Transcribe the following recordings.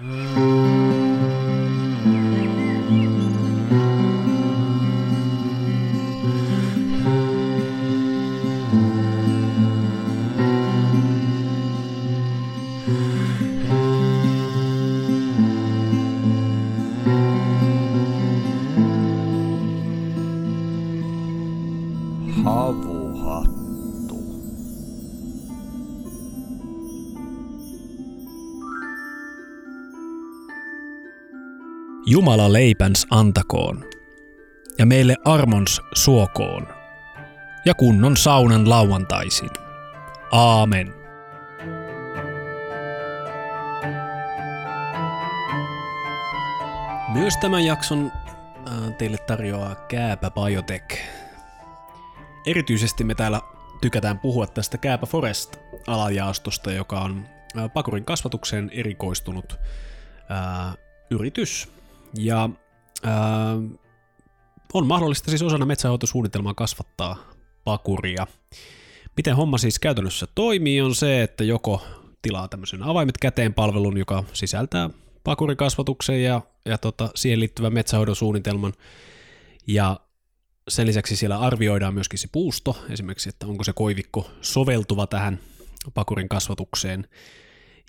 Mm. Jumala leipäns antakoon, ja meille armons suokoon, ja kunnon saunan lauantaisin. Aamen. Myös tämän jakson äh, teille tarjoaa Kääpä Biotech. Erityisesti me täällä tykätään puhua tästä Kääpä Forest-alajaostosta, joka on äh, pakurin kasvatukseen erikoistunut äh, yritys. Ja äh, on mahdollista siis osana metsähoitosuunnitelmaa kasvattaa pakuria. Miten homma siis käytännössä toimii on se, että joko tilaa tämmöisen avaimet käteen palvelun, joka sisältää pakurikasvatuksen ja, ja tota, siihen liittyvän metsähoidon suunnitelman. Ja sen lisäksi siellä arvioidaan myöskin se puusto, esimerkiksi, että onko se koivikko soveltuva tähän pakurin kasvatukseen.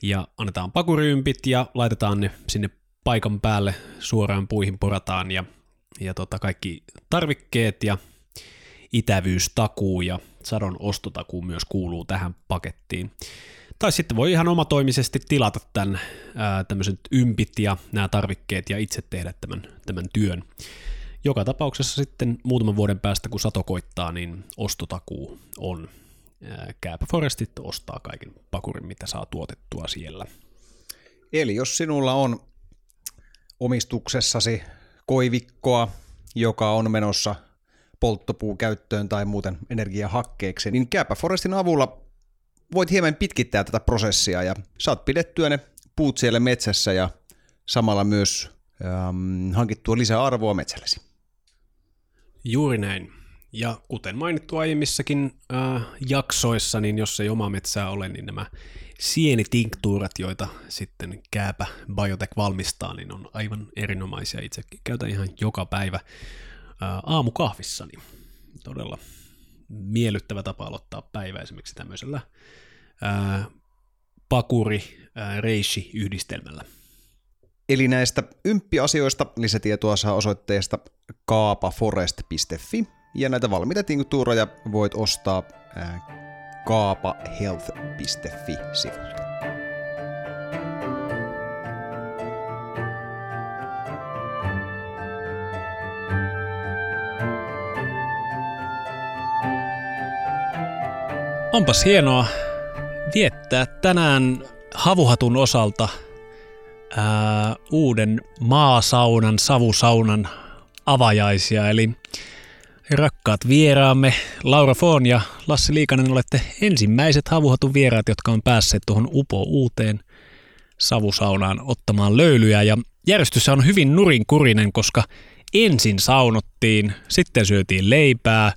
Ja annetaan pakuriympit ja laitetaan ne sinne paikan päälle suoraan puihin porataan ja, ja tota kaikki tarvikkeet ja itävyystakuu ja sadon ostotakuu myös kuuluu tähän pakettiin. Tai sitten voi ihan omatoimisesti tilata tämän ää, tämmöiset ympit ja nämä tarvikkeet ja itse tehdä tämän, tämän työn. Joka tapauksessa sitten muutaman vuoden päästä, kun sato koittaa, niin ostotakuu on. Cap Forestit ostaa kaiken pakurin, mitä saa tuotettua siellä. Eli jos sinulla on omistuksessasi koivikkoa, joka on menossa polttopuukäyttöön tai muuten energiahakkeeksi, niin Kääpä Forestin avulla voit hieman pitkittää tätä prosessia ja saat pidettyä ne puut siellä metsässä ja samalla myös ähm, hankittua lisää arvoa metsällesi. Juuri näin. Ja kuten mainittu aiemmissakin äh, jaksoissa, niin jos ei oma metsää ole, niin nämä sienitinktuurat, joita sitten Kääpä Biotech valmistaa, niin on aivan erinomaisia. Itsekin käytän ihan joka päivä äh, aamukahvissani. Todella miellyttävä tapa aloittaa päivä esimerkiksi tämmöisellä äh, pakuri äh, reishi yhdistelmällä. Eli näistä ymppiasioista lisätietoa saa osoitteesta kaapaforest.fi ja näitä valmiita tinktuuroja voit ostaa ää, kaapahealth.fi-sivulta. Onpas hienoa viettää tänään havuhatun osalta ää, uuden maasaunan, savusaunan avajaisia, eli rakkaat vieraamme Laura Foon ja Lassi Liikanen olette ensimmäiset havuhatun vieraat, jotka on päässeet tuohon upo uuteen savusaunaan ottamaan löylyjä ja järjestys on hyvin nurinkurinen, koska ensin saunottiin, sitten syötiin leipää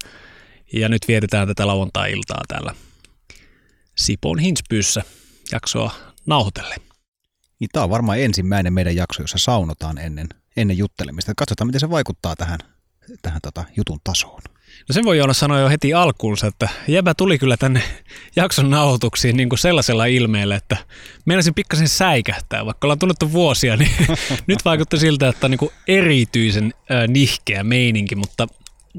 ja nyt vietetään tätä lauantai-iltaa täällä Sipon Hinspyyssä jaksoa nauhoitellen. Niin tämä on varmaan ensimmäinen meidän jakso, jossa saunotaan ennen, ennen juttelemista. Katsotaan, miten se vaikuttaa tähän, tähän tota jutun tasoon. No sen voi olla sanoa jo heti alkuunsa, että jäbä tuli kyllä tänne jakson nauhoituksiin niin kuin sellaisella ilmeellä, että meinasin pikkasen säikähtää, vaikka ollaan tunnettu vuosia, niin nyt vaikutti siltä, että on niin kuin erityisen nihkeä meininki, mutta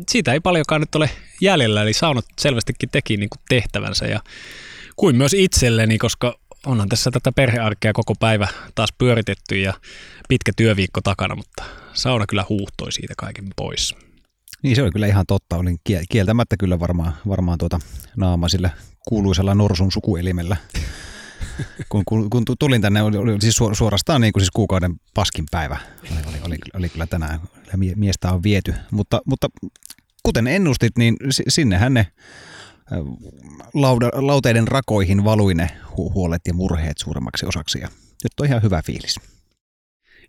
siitä ei paljonkaan nyt ole jäljellä, eli saunat selvästikin teki niin kuin tehtävänsä ja kuin myös itselleni, koska onhan tässä tätä perhearkea koko päivä taas pyöritetty ja pitkä työviikko takana, mutta sauna kyllä huuhtoi siitä kaiken pois. Niin se oli kyllä ihan totta. Olin kieltämättä kyllä varmaan, varmaan tuota naama sillä kuuluisella norsun sukuelimellä. kun, kun, kun, tulin tänne, oli, oli siis suorastaan niin kuin siis kuukauden paskin päivä. Oli, oli, oli, oli kyllä tänään, miestä on viety. Mutta, mutta kuten ennustit, niin sinnehän ne lauda, lauteiden rakoihin valui ne hu- huolet ja murheet suuremmaksi osaksi. Ja nyt on ihan hyvä fiilis.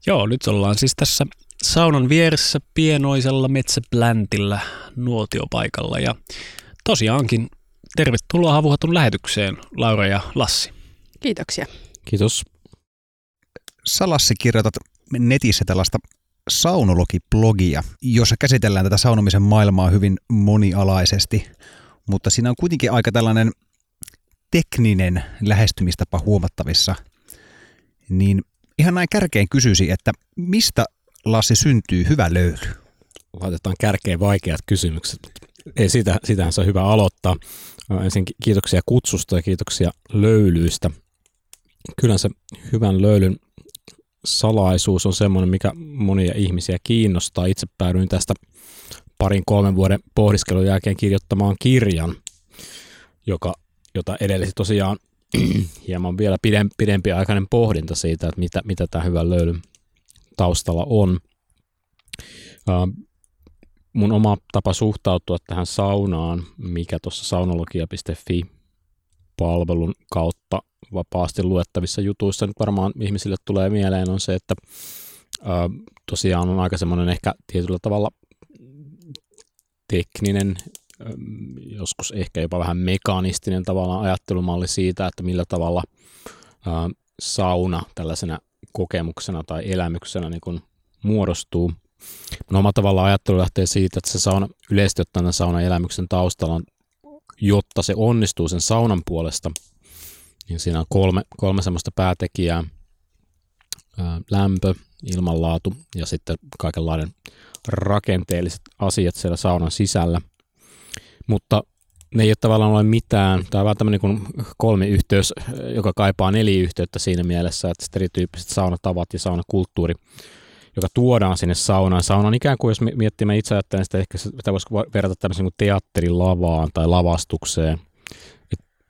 Joo, nyt ollaan siis tässä saunan vieressä pienoisella metsäpläntillä nuotiopaikalla. Ja tosiaankin tervetuloa Havuhatun lähetykseen, Laura ja Lassi. Kiitoksia. Kiitos. Salassi kirjoitat netissä tällaista saunologi-blogia, jossa käsitellään tätä saunomisen maailmaa hyvin monialaisesti, mutta siinä on kuitenkin aika tällainen tekninen lähestymistapa huomattavissa. Niin ihan näin kärkeen kysyisi, että mistä Lassi syntyy hyvä löyly? Laitetaan kärkeen vaikeat kysymykset. Ei, sitä, sitähän se on hyvä aloittaa. Ensin kiitoksia kutsusta ja kiitoksia löylyistä. Kyllä se hyvän löylyn salaisuus on semmoinen, mikä monia ihmisiä kiinnostaa. Itse päädyin tästä parin kolmen vuoden pohdiskelun jälkeen kirjoittamaan kirjan, joka, jota edelsi tosiaan hieman vielä pidempi, pidempiaikainen pohdinta siitä, että mitä, mitä tämä hyvä löylyn taustalla on. mun oma tapa suhtautua tähän saunaan, mikä tuossa saunologia.fi palvelun kautta vapaasti luettavissa jutuissa nyt varmaan ihmisille tulee mieleen on se, että tosiaan on aika semmoinen ehkä tietyllä tavalla tekninen, joskus ehkä jopa vähän mekanistinen tavallaan ajattelumalli siitä, että millä tavalla sauna tällaisena kokemuksena tai elämyksenä niin kun muodostuu. No, oma tavalla ajattelu lähtee siitä, että se sauna, yleisesti ottaen saunan elämyksen taustalla on, jotta se onnistuu sen saunan puolesta – niin siinä on kolme, kolme semmoista päätekijää, lämpö, ilmanlaatu ja sitten kaikenlainen rakenteelliset asiat siellä saunan sisällä. Mutta ne ei ole tavallaan ole mitään. Tämä on vähän tämmöinen kuin kolmiyhteys, joka kaipaa neliyhteyttä siinä mielessä, että erityyppiset saunatavat ja saunakulttuuri, joka tuodaan sinne saunaan. Sauna on ikään kuin, jos miettii, itse ajattelen sitä, ehkä sitä voisi verrata tämmöisen kuin teatterilavaan tai lavastukseen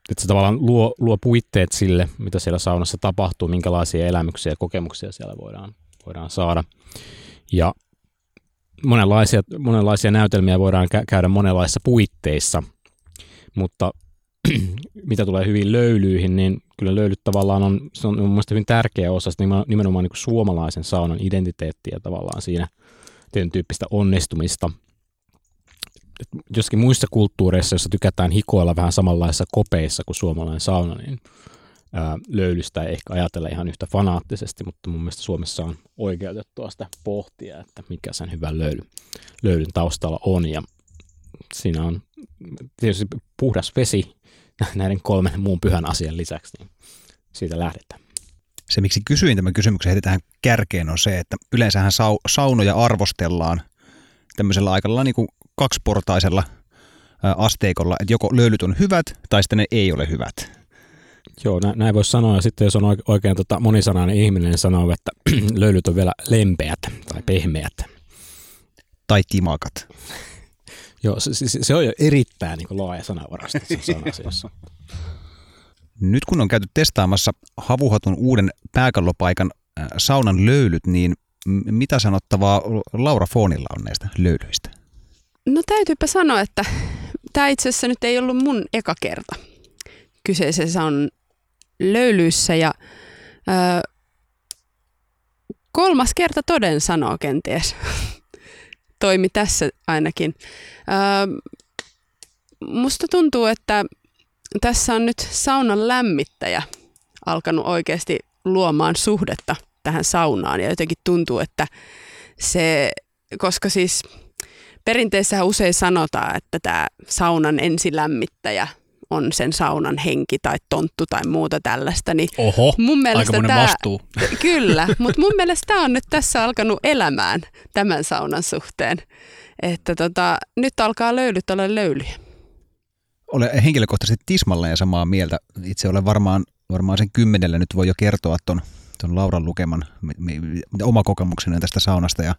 että se tavallaan luo, luo puitteet sille, mitä siellä saunassa tapahtuu, minkälaisia elämyksiä ja kokemuksia siellä voidaan, voidaan saada. Ja monenlaisia, monenlaisia näytelmiä voidaan käydä monenlaisissa puitteissa, mutta mitä tulee hyvin löylyihin, niin kyllä löylyt tavallaan on, se on mielestäni hyvin tärkeä osa nimenomaan niin suomalaisen saunan identiteettiä tavallaan siinä tietyn tyyppistä onnistumista – joskin muissa kulttuureissa, joissa tykätään hikoilla vähän samanlaisissa kopeissa kuin suomalainen sauna, niin ää, löylystä ei ehkä ajatella ihan yhtä fanaattisesti, mutta mun mielestä Suomessa on oikeutettua sitä pohtia, että mikä sen hyvän löyly, löylyn taustalla on. Ja siinä on tietysti puhdas vesi näiden kolmen muun pyhän asian lisäksi, niin siitä lähdetään. Se, miksi kysyin tämän kysymyksen heti tähän kärkeen, on se, että yleensähän sau- saunoja arvostellaan tämmöisellä aikalla niin kuin kaksiportaisella asteikolla, että joko löylyt on hyvät tai sitten ne ei ole hyvät. Joo, näin voisi sanoa. Ja sitten jos on oikein tota monisanainen ihminen, niin sanoo, että löylyt on vielä lempeät tai pehmeät. Tai timakat. Joo, se, se, se on jo erittäin niin laaja sanavarasto sanasiassa. Nyt kun on käyty testaamassa Havuhatun uuden pääkallopaikan saunan löylyt, niin mitä sanottavaa Laura Foonilla on näistä löylyistä? No täytyypä sanoa, että tämä itse asiassa nyt ei ollut mun eka kerta kyseisessä on löylyissä ja ö, kolmas kerta toden sanoo kenties. Toimi tässä ainakin. Ö, musta tuntuu, että tässä on nyt saunan lämmittäjä alkanut oikeasti luomaan suhdetta tähän saunaan ja jotenkin tuntuu, että se, koska siis perinteessä usein sanotaan, että tämä saunan ensilämmittäjä on sen saunan henki tai tonttu tai muuta tällaista. Niin Oho, mun mielestä tämä, vastuu. Kyllä, mutta mun mielestä tämä on nyt tässä alkanut elämään tämän saunan suhteen. Että tota, nyt alkaa löylyt olla löylyjä. Olen henkilökohtaisesti tismalleen samaa mieltä. Itse olen varmaan, varmaan sen kymmenellä nyt voi jo kertoa tuon ton Lauran lukeman oma kokemukseni tästä saunasta ja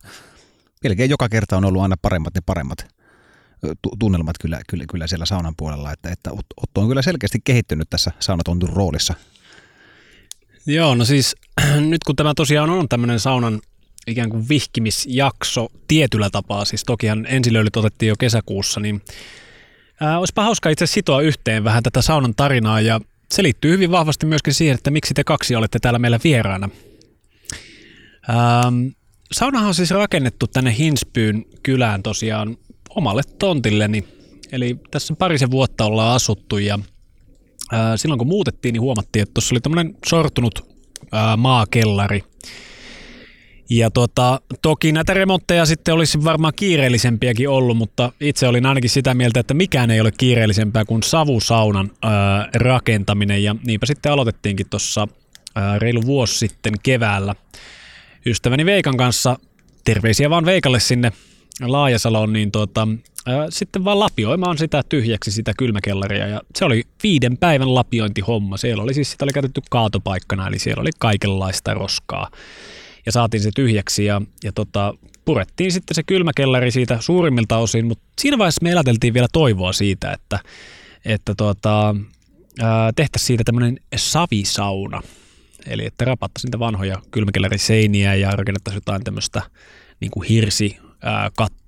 melkein joka kerta on ollut aina paremmat ja paremmat tunnelmat kyllä, kyllä, kyllä siellä saunan puolella, että, että Otto on kyllä selkeästi kehittynyt tässä saunatontun roolissa. Joo, no siis nyt kun tämä tosiaan on tämmöinen saunan ikään kuin vihkimisjakso tietyllä tapaa, siis tokihan ensilöilyt otettiin jo kesäkuussa, niin ää, olisipa hauska itse sitoa yhteen vähän tätä saunan tarinaa ja se liittyy hyvin vahvasti myöskin siihen, että miksi te kaksi olette täällä meillä vieraana. Ähm, saunahan on siis rakennettu tänne Hinspyyn kylään tosiaan omalle tontilleni. Eli tässä parisen vuotta ollaan asuttu ja ää, silloin kun muutettiin, niin huomattiin, että tuossa oli tämmöinen sortunut ää, maakellari. Ja tota, toki näitä remontteja sitten olisi varmaan kiireellisempiäkin ollut, mutta itse olin ainakin sitä mieltä, että mikään ei ole kiireellisempää kuin savusaunan ää, rakentaminen. Ja niinpä sitten aloitettiinkin tuossa reilu vuosi sitten keväällä ystäväni Veikan kanssa. Terveisiä vaan Veikalle sinne Laajasaloon, niin tota, ää, sitten vaan lapioimaan sitä tyhjäksi sitä kylmäkellaria. Ja se oli viiden päivän lapiointihomma. Siellä oli siis, sitä oli käytetty kaatopaikkana, eli siellä oli kaikenlaista roskaa ja saatiin se tyhjäksi ja, ja tota, purettiin sitten se kylmäkellari siitä suurimmilta osin, mutta siinä vaiheessa me eläteltiin vielä toivoa siitä, että, että tota, tehtäisiin siitä tämmöinen savisauna. Eli että rapattaisiin niitä vanhoja kylmäkellariseiniä ja rakennettaisiin jotain tämmöistä niin kuin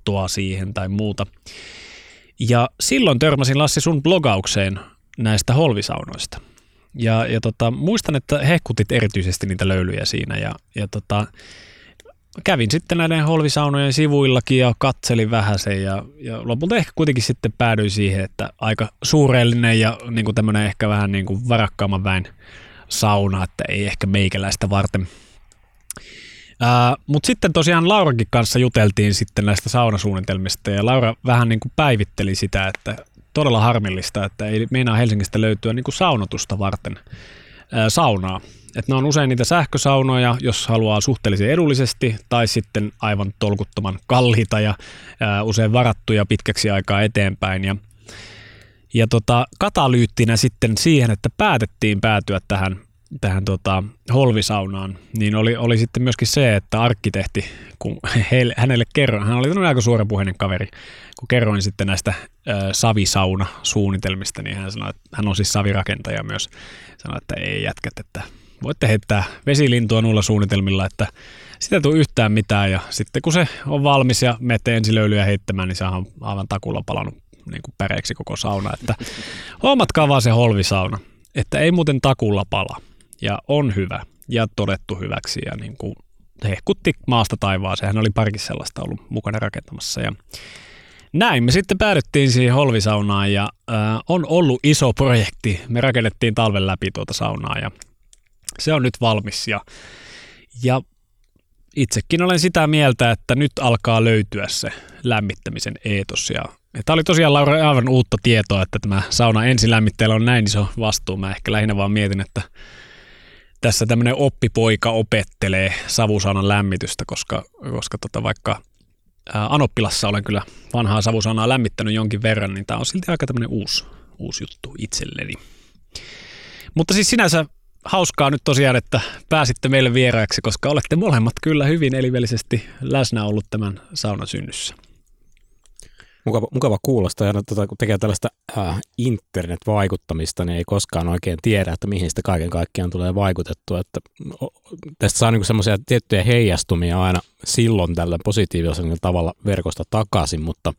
hirsikattoa siihen tai muuta. Ja silloin törmäsin Lassi sun blogaukseen näistä holvisaunoista. Ja, ja tota, muistan, että hehkutit erityisesti niitä löylyjä siinä ja, ja tota, kävin sitten näiden holvisaunojen sivuillakin ja katselin vähän sen ja, ja lopulta ehkä kuitenkin sitten päädyin siihen, että aika suurellinen ja niin kuin tämmöinen ehkä vähän niin kuin varakkaamman väen sauna, että ei ehkä meikäläistä varten. Mutta sitten tosiaan Laurakin kanssa juteltiin sitten näistä saunasuunnitelmista ja Laura vähän niin kuin päivitteli sitä, että todella harmillista, että ei meinaa Helsingistä löytyä niin kuin saunotusta varten ää, saunaa. Et ne on usein niitä sähkösaunoja, jos haluaa suhteellisen edullisesti, tai sitten aivan tolkuttoman kalliita ja ää, usein varattuja pitkäksi aikaa eteenpäin. Ja, ja tota, katalyyttinä sitten siihen, että päätettiin päätyä tähän tähän tota, holvisaunaan, niin oli, oli sitten myöskin se, että arkkitehti, kun heille, hänelle kerroin, hän oli aika suorapuheinen kaveri, kun kerroin sitten näistä ö, savisauna-suunnitelmista, niin hän sanoi, että hän on siis savirakentaja myös, sanoi, että ei jätkät, että voitte heittää vesilintua nuilla suunnitelmilla, että sitä ei tule yhtään mitään, ja sitten kun se on valmis ja menette ensilöylyä heittämään, niin se on aivan takulla palannut niin kuin päreeksi koko sauna, että hommatkaa vaan se holvisauna, että ei muuten takulla pala ja on hyvä ja todettu hyväksi ja niin kuin hehkutti maasta taivaaseen. Hän oli parkin sellaista ollut mukana rakentamassa ja näin me sitten päädyttiin siihen holvisaunaan ja äh, on ollut iso projekti. Me rakennettiin talven läpi tuota saunaa ja se on nyt valmis ja, ja itsekin olen sitä mieltä, että nyt alkaa löytyä se lämmittämisen eetos ja Tämä oli tosiaan Laura aivan uutta tietoa, että tämä sauna ensilämmitteellä on näin iso vastuu. Mä ehkä lähinnä vaan mietin, että tässä tämmöinen oppipoika opettelee savusaunan lämmitystä, koska, koska tota vaikka Anoppilassa olen kyllä vanhaa savusaunaa lämmittänyt jonkin verran, niin tämä on silti aika tämmöinen uusi, uusi juttu itselleni. Mutta siis sinänsä hauskaa nyt tosiaan, että pääsitte meille vieraaksi, koska olette molemmat kyllä hyvin elivellisesti läsnä ollut tämän saunan synnyssä. Mukava, mukava kuulostaa, ja tota, kun tekee tällaista äh, internet-vaikuttamista, niin ei koskaan oikein tiedä, että mihin sitä kaiken kaikkiaan tulee vaikutettua. Että tästä saa niinku semmoisia tiettyjä heijastumia aina silloin tällä positiivisella tavalla verkosta takaisin, mutta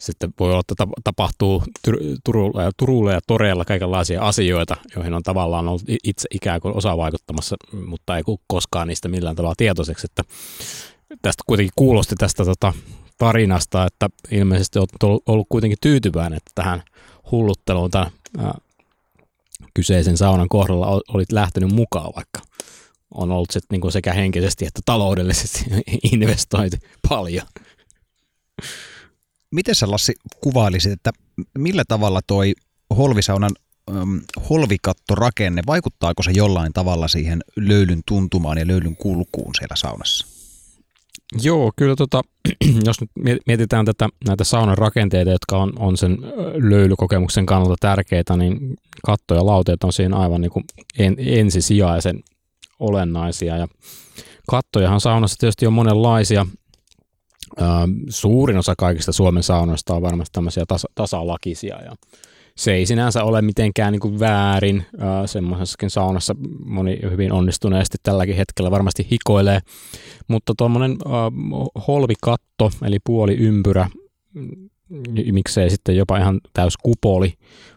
sitten voi olla, että tapahtuu Turulla ja, Turulla ja Toreella kaikenlaisia asioita, joihin on tavallaan ollut itse ikään kuin osa vaikuttamassa, mutta ei koskaan niistä millään tavalla tietoiseksi, että tästä kuitenkin kuulosti tästä tota, tarinasta, että ilmeisesti olet ollut kuitenkin tyytyväinen, että tähän hullutteluun tämän ää, kyseisen saunan kohdalla olit lähtenyt mukaan, vaikka on ollut sit niinku sekä henkisesti että taloudellisesti investointi paljon. Miten sä Lassi kuvailisit, että millä tavalla toi holvisaunan äm, holvikattorakenne, vaikuttaako se jollain tavalla siihen löylyn tuntumaan ja löylyn kulkuun siellä saunassa? Joo, kyllä tota, jos nyt mietitään tätä, näitä saunan rakenteita, jotka on, on sen löylykokemuksen kannalta tärkeitä, niin katto ja lauteet on siinä aivan niin kuin en, ensisijaisen olennaisia. Ja kattojahan saunassa tietysti on monenlaisia. suurin osa kaikista Suomen saunoista on varmasti tämmöisiä tasa, tasalakisia ja se ei sinänsä ole mitenkään niin kuin väärin. Semmoisessakin saunassa moni hyvin onnistuneesti tälläkin hetkellä varmasti hikoilee, mutta tuommoinen holvikatto, eli puoli ympyrä, miksei sitten jopa ihan täys kupoli,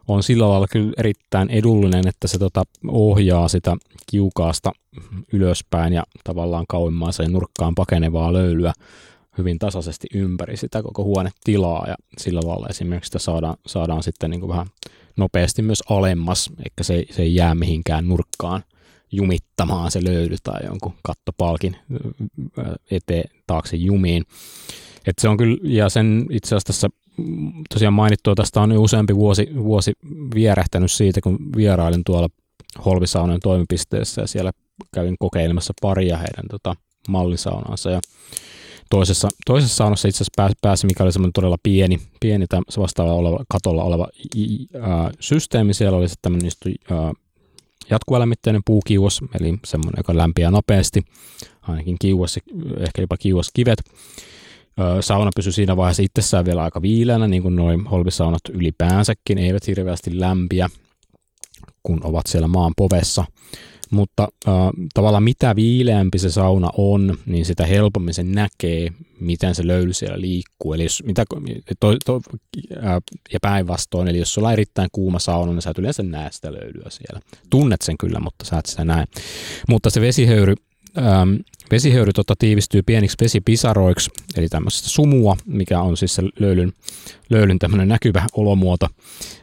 on sillä lailla kyllä erittäin edullinen, että se tota ohjaa sitä kiukaasta ylöspäin ja tavallaan kauemmaiseen nurkkaan pakenevaa löylyä hyvin tasaisesti ympäri sitä koko huonetilaa ja sillä lailla esimerkiksi sitä saadaan, saadaan sitten niin kuin vähän nopeasti myös alemmas, eikä se, se ei jää mihinkään nurkkaan jumittamaan se löydy tai jonkun kattopalkin eteen taakse jumiin. Et se on kyllä, ja sen itse asiassa tässä mm, tosiaan mainittua, tästä on jo useampi vuosi, vuosi vierähtänyt siitä, kun vierailin tuolla Holvisaunan toimipisteessä ja siellä kävin kokeilemassa paria heidän tota, mallisaunaansa ja toisessa, toisessa saunassa itse asiassa pääsi, pääsi mikä oli semmoinen todella pieni, pieni vastaava oleva, katolla oleva ää, systeemi. Siellä oli sitten tämmöinen jatkuvalämmitteinen puukiuos, eli semmoinen, joka lämpiää nopeasti, ainakin kiuas, ehkä jopa kiuaskivet. Sauna pysyi siinä vaiheessa itsessään vielä aika viileänä, niin kuin noin holvisaunat ylipäänsäkin, eivät hirveästi lämpiä, kun ovat siellä maan povessa mutta äh, tavallaan mitä viileämpi se sauna on, niin sitä helpommin se näkee, miten se löyly siellä liikkuu. Eli jos, mitä, to, to, äh, ja päinvastoin, eli jos sulla on erittäin kuuma sauna, niin sä et yleensä näe sitä löylyä siellä. Tunnet sen kyllä, mutta sä et sitä näe. Mutta se vesihöyry, ähm, vesihöyry tota, tiivistyy pieniksi vesipisaroiksi, eli tämmöisestä sumua, mikä on siis se löylyn, löylyn tämmöinen näkyvä olomuoto.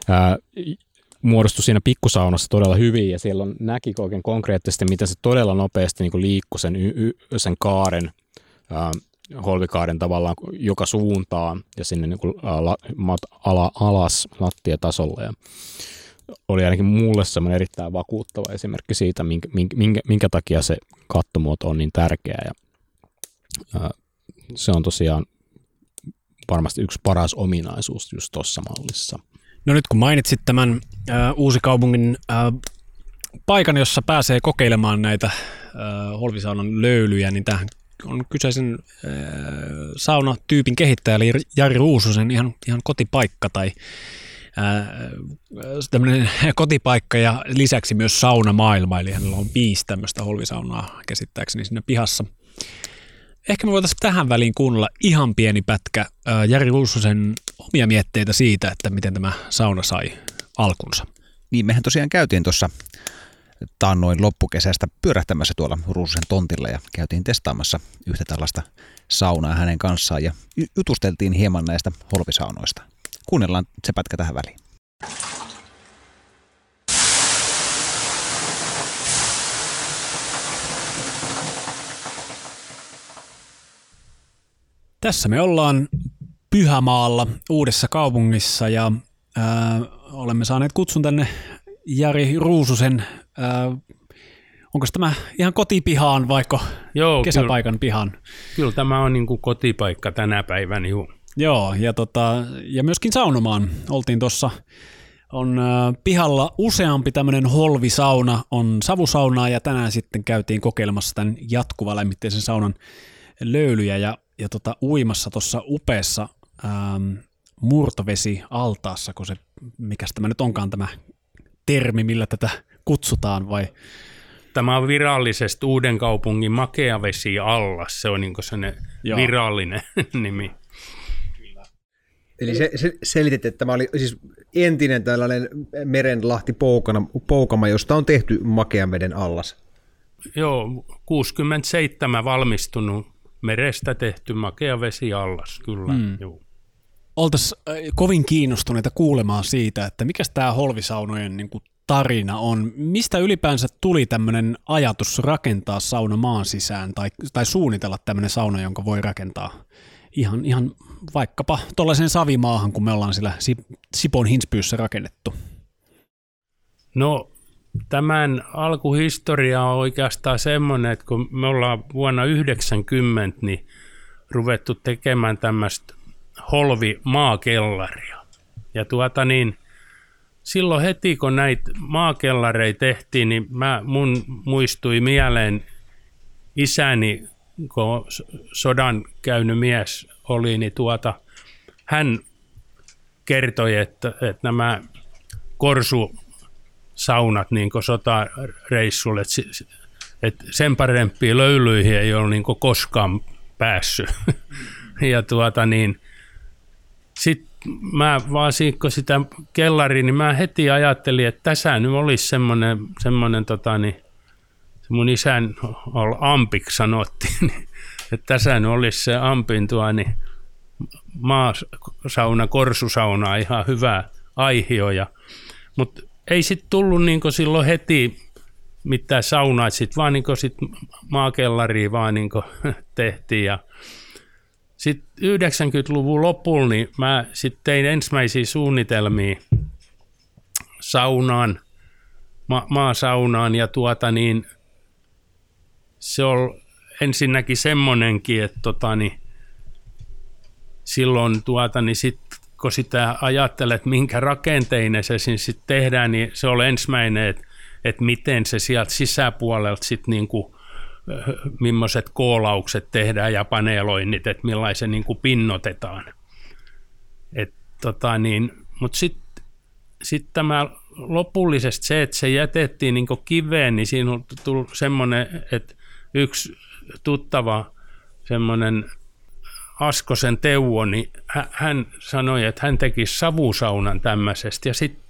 Äh, muodostui siinä pikkusaunassa todella hyvin ja siellä on, näki oikein konkreettisesti, miten se todella nopeasti niin liikkui sen, y, y, sen kaaren, ää, holvikaaren tavallaan joka suuntaan ja sinne niin kuin, ala, mat, ala, alas lattiatasolle. Ja oli ainakin mulle semmoinen erittäin vakuuttava esimerkki siitä, minkä, minkä, minkä takia se kattomuoto on niin tärkeä. Ja, ää, se on tosiaan varmasti yksi paras ominaisuus just tuossa mallissa. No nyt kun mainitsit tämän äh, Uusikaupungin äh, paikan, jossa pääsee kokeilemaan näitä äh, holvisaunan löylyjä, niin tähän on kyseisen äh, saunatyypin kehittäjä, eli Jari Ruususen ihan, ihan kotipaikka tai äh, tämmöinen kotipaikka ja lisäksi myös saunamaailma, eli hänellä on viisi tämmöistä holvisaunaa käsittääkseni siinä pihassa. Ehkä me voitaisiin tähän väliin kuunnella ihan pieni pätkä Jari Ruususen omia mietteitä siitä, että miten tämä sauna sai alkunsa. Niin, mehän tosiaan käytiin tuossa taannoin loppukesästä pyörähtämässä tuolla Ruususen tontilla ja käytiin testaamassa yhtä tällaista saunaa hänen kanssaan ja jutusteltiin hieman näistä holvisaunoista. Kuunnellaan se pätkä tähän väliin. Tässä me ollaan Pyhämaalla uudessa kaupungissa ja ää, olemme saaneet kutsun tänne Jari Ruususen. Ää, onko tämä ihan kotipihaan vaikka Joo, kesäpaikan kyllä, pihan? Kyllä tämä on niin kuin kotipaikka tänä päivänä. Juu. Joo, ja, tota, ja myöskin saunomaan oltiin tuossa on pihalla useampi tämmöinen holvisauna, on savusaunaa ja tänään sitten käytiin kokeilemassa tämän jatkuvalämmitteisen saunan löylyjä ja ja tota, uimassa tuossa upeassa ähm, murtovesi altaassa, kun se, mikä tämä nyt onkaan tämä termi, millä tätä kutsutaan vai? Tämä on virallisesti Uuden kaupungin makeavesi allas, se on niin se virallinen nimi. Eli se, se selitit, että tämä oli siis entinen tällainen merenlahti poukana, poukama, josta on tehty makean veden allas. Joo, 67 valmistunut merestä tehty makea vesi allas, kyllä. Mm. Oltaisiin äh, kovin kiinnostuneita kuulemaan siitä, että mikä tämä holvisaunojen niin kuin, tarina on. Mistä ylipäänsä tuli tämmöinen ajatus rakentaa sauna maan sisään tai, tai suunnitella tämmöinen sauna, jonka voi rakentaa ihan, ihan vaikkapa tuollaiseen savimaahan, kun me ollaan sillä Sipon Hinspyyssä rakennettu? No Tämän alkuhistoria on oikeastaan semmoinen, että kun me ollaan vuonna 90 niin ruvettu tekemään tämmöistä holvi-maakellaria. Ja tuota niin, silloin heti kun näitä maakellareita tehtiin, niin mä, mun muistui mieleen isäni, kun sodan käynyt mies oli, niin tuota, hän kertoi, että, että nämä korsu saunat niin sotareissulle, että et sen parempia löylyihin ei ole niin koskaan päässyt. ja tuota niin, sitten mä vaan siikko sitä kellariin, niin mä heti ajattelin, että tässä nyt olisi semmoinen, semmoinen tota niin, mun isän ampiksi sanottiin, että tässä nyt olisi se ampin tuo niin maasauna, korsusauna ihan hyvä aihio. Mutta ei sitten tullut niin silloin heti mitään saunaa, sitten vaan niin sit maakellariin vaan niin tehtiin ja sitten 90-luvun lopulla niin mä sitten tein ensimmäisiä suunnitelmia saunaan, ma- maasaunaan ja tuota niin, se on ensinnäkin semmonenkin, että tota niin, silloin tuota niin sit, kun sitä ajattelet, minkä rakenteinen se sitten tehdään, niin se on ensimmäinen, että, että miten se sieltä sisäpuolelta sitten niin kuin millaiset koolaukset tehdään ja paneeloinnit, että millaisen niin kuin pinnotetaan. Et, tota niin, Mutta sitten sit tämä lopullisesti se, että se jätettiin niin kiveen, niin siinä on tullut semmoinen, että yksi tuttava semmoinen Askosen Teuvo, niin hän sanoi, että hän teki savusaunan tämmöisestä ja sitten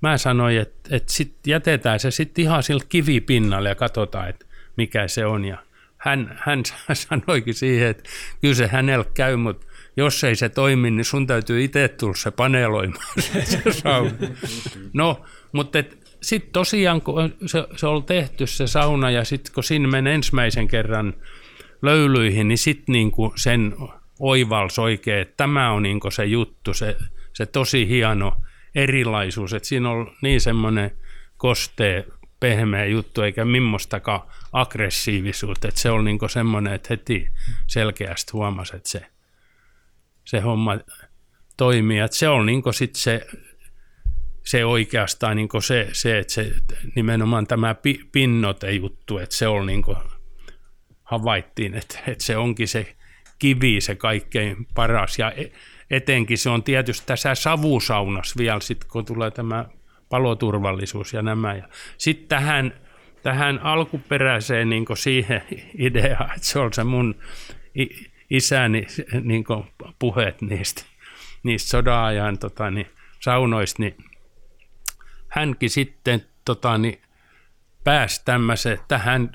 mä sanoin, että, että sit jätetään se sitten ihan sillä kivipinnalle ja katsotaan, että mikä se on. Ja hän, hän sanoikin siihen, että kyllä se hänellä käy, mutta jos ei se toimi, niin sun täytyy itse tulla se paneeloimaan se sauna. No, mutta sitten tosiaan, kun se, se oli tehty se sauna ja sitten kun sinne meni ensimmäisen kerran löylyihin, niin sitten niinku sen oivals oikein, että tämä on niinku se juttu, se, se tosi hieno erilaisuus, että siinä on niin semmoinen kostee pehmeä juttu eikä mimmostakaan aggressiivisuutta. Että se oli niin semmoinen, että heti selkeästi huomasi, että se, se homma toimii. Että se on niin sit se, se oikeastaan niin se, se, että se nimenomaan tämä pinnote-juttu, että se on niin havaittiin, että, että se onkin se kivi se kaikkein paras. Ja e, etenkin se on tietysti tässä savusaunassa vielä, sit, kun tulee tämä paloturvallisuus ja nämä. Ja sitten tähän, tähän alkuperäiseen niin siihen ideaan, että se on se mun isäni niin puheet niistä, niistä sodan-ajan tota, niin, saunoista, niin hänkin sitten tota, niin, pääsi tämmöiseen tähän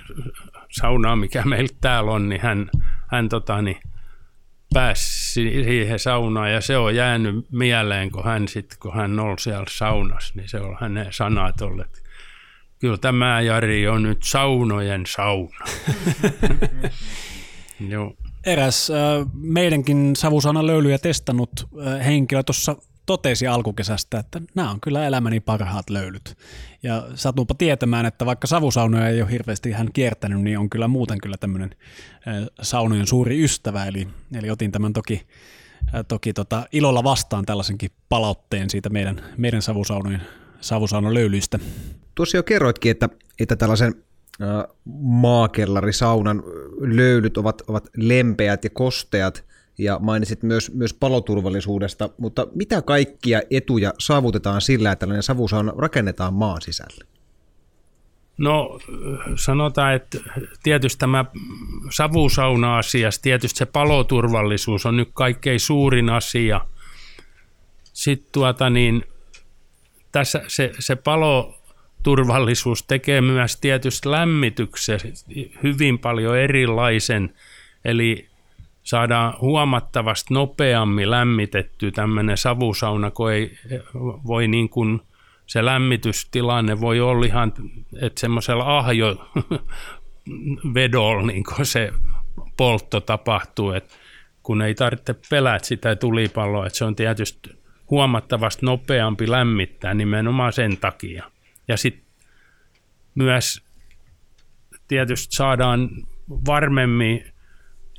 saunaan, mikä meillä täällä on, niin hän, hän tota, niin, pääsi siihen saunaan ja se on jäänyt mieleen, kun hän sitten, kun hän oli siellä saunassa, niin se on hänen sanat olleet. Kyllä tämä Jari on nyt saunojen sauna. Joo. Eräs äh, meidänkin savusaunan löylyjä testannut äh, henkilö tuossa totesi alkukesästä, että nämä on kyllä elämäni parhaat löylyt. Ja satunpa tietämään, että vaikka savusaunoja ei ole hirveästi hän kiertänyt, niin on kyllä muuten kyllä tämmöinen saunojen suuri ystävä. Eli, eli otin tämän toki, toki tota, ilolla vastaan tällaisenkin palautteen siitä meidän, meidän savusaunojen savusaunan löylyistä. Tuossa jo kerroitkin, että, että tällaisen maakellarisaunan löylyt ovat, ovat lempeät ja kosteat – ja mainitsit myös, myös paloturvallisuudesta, mutta mitä kaikkia etuja saavutetaan sillä, että tällainen savusauna rakennetaan maan sisälle? No sanotaan, että tietysti tämä savusauna-asiassa, tietysti se paloturvallisuus on nyt kaikkein suurin asia. Sitten tuota niin, tässä se, se paloturvallisuus tekee myös tietysti lämmityksen hyvin paljon erilaisen, eli saadaan huomattavasti nopeammin lämmitetty tämmöinen savusauna, kun ei voi niin kuin, se lämmitystilanne voi olla ihan, että semmoisella ahjo vedolla niin se poltto tapahtuu, että kun ei tarvitse pelätä sitä tulipalloa, että se on tietysti huomattavasti nopeampi lämmittää nimenomaan sen takia. Ja sitten myös tietysti saadaan varmemmin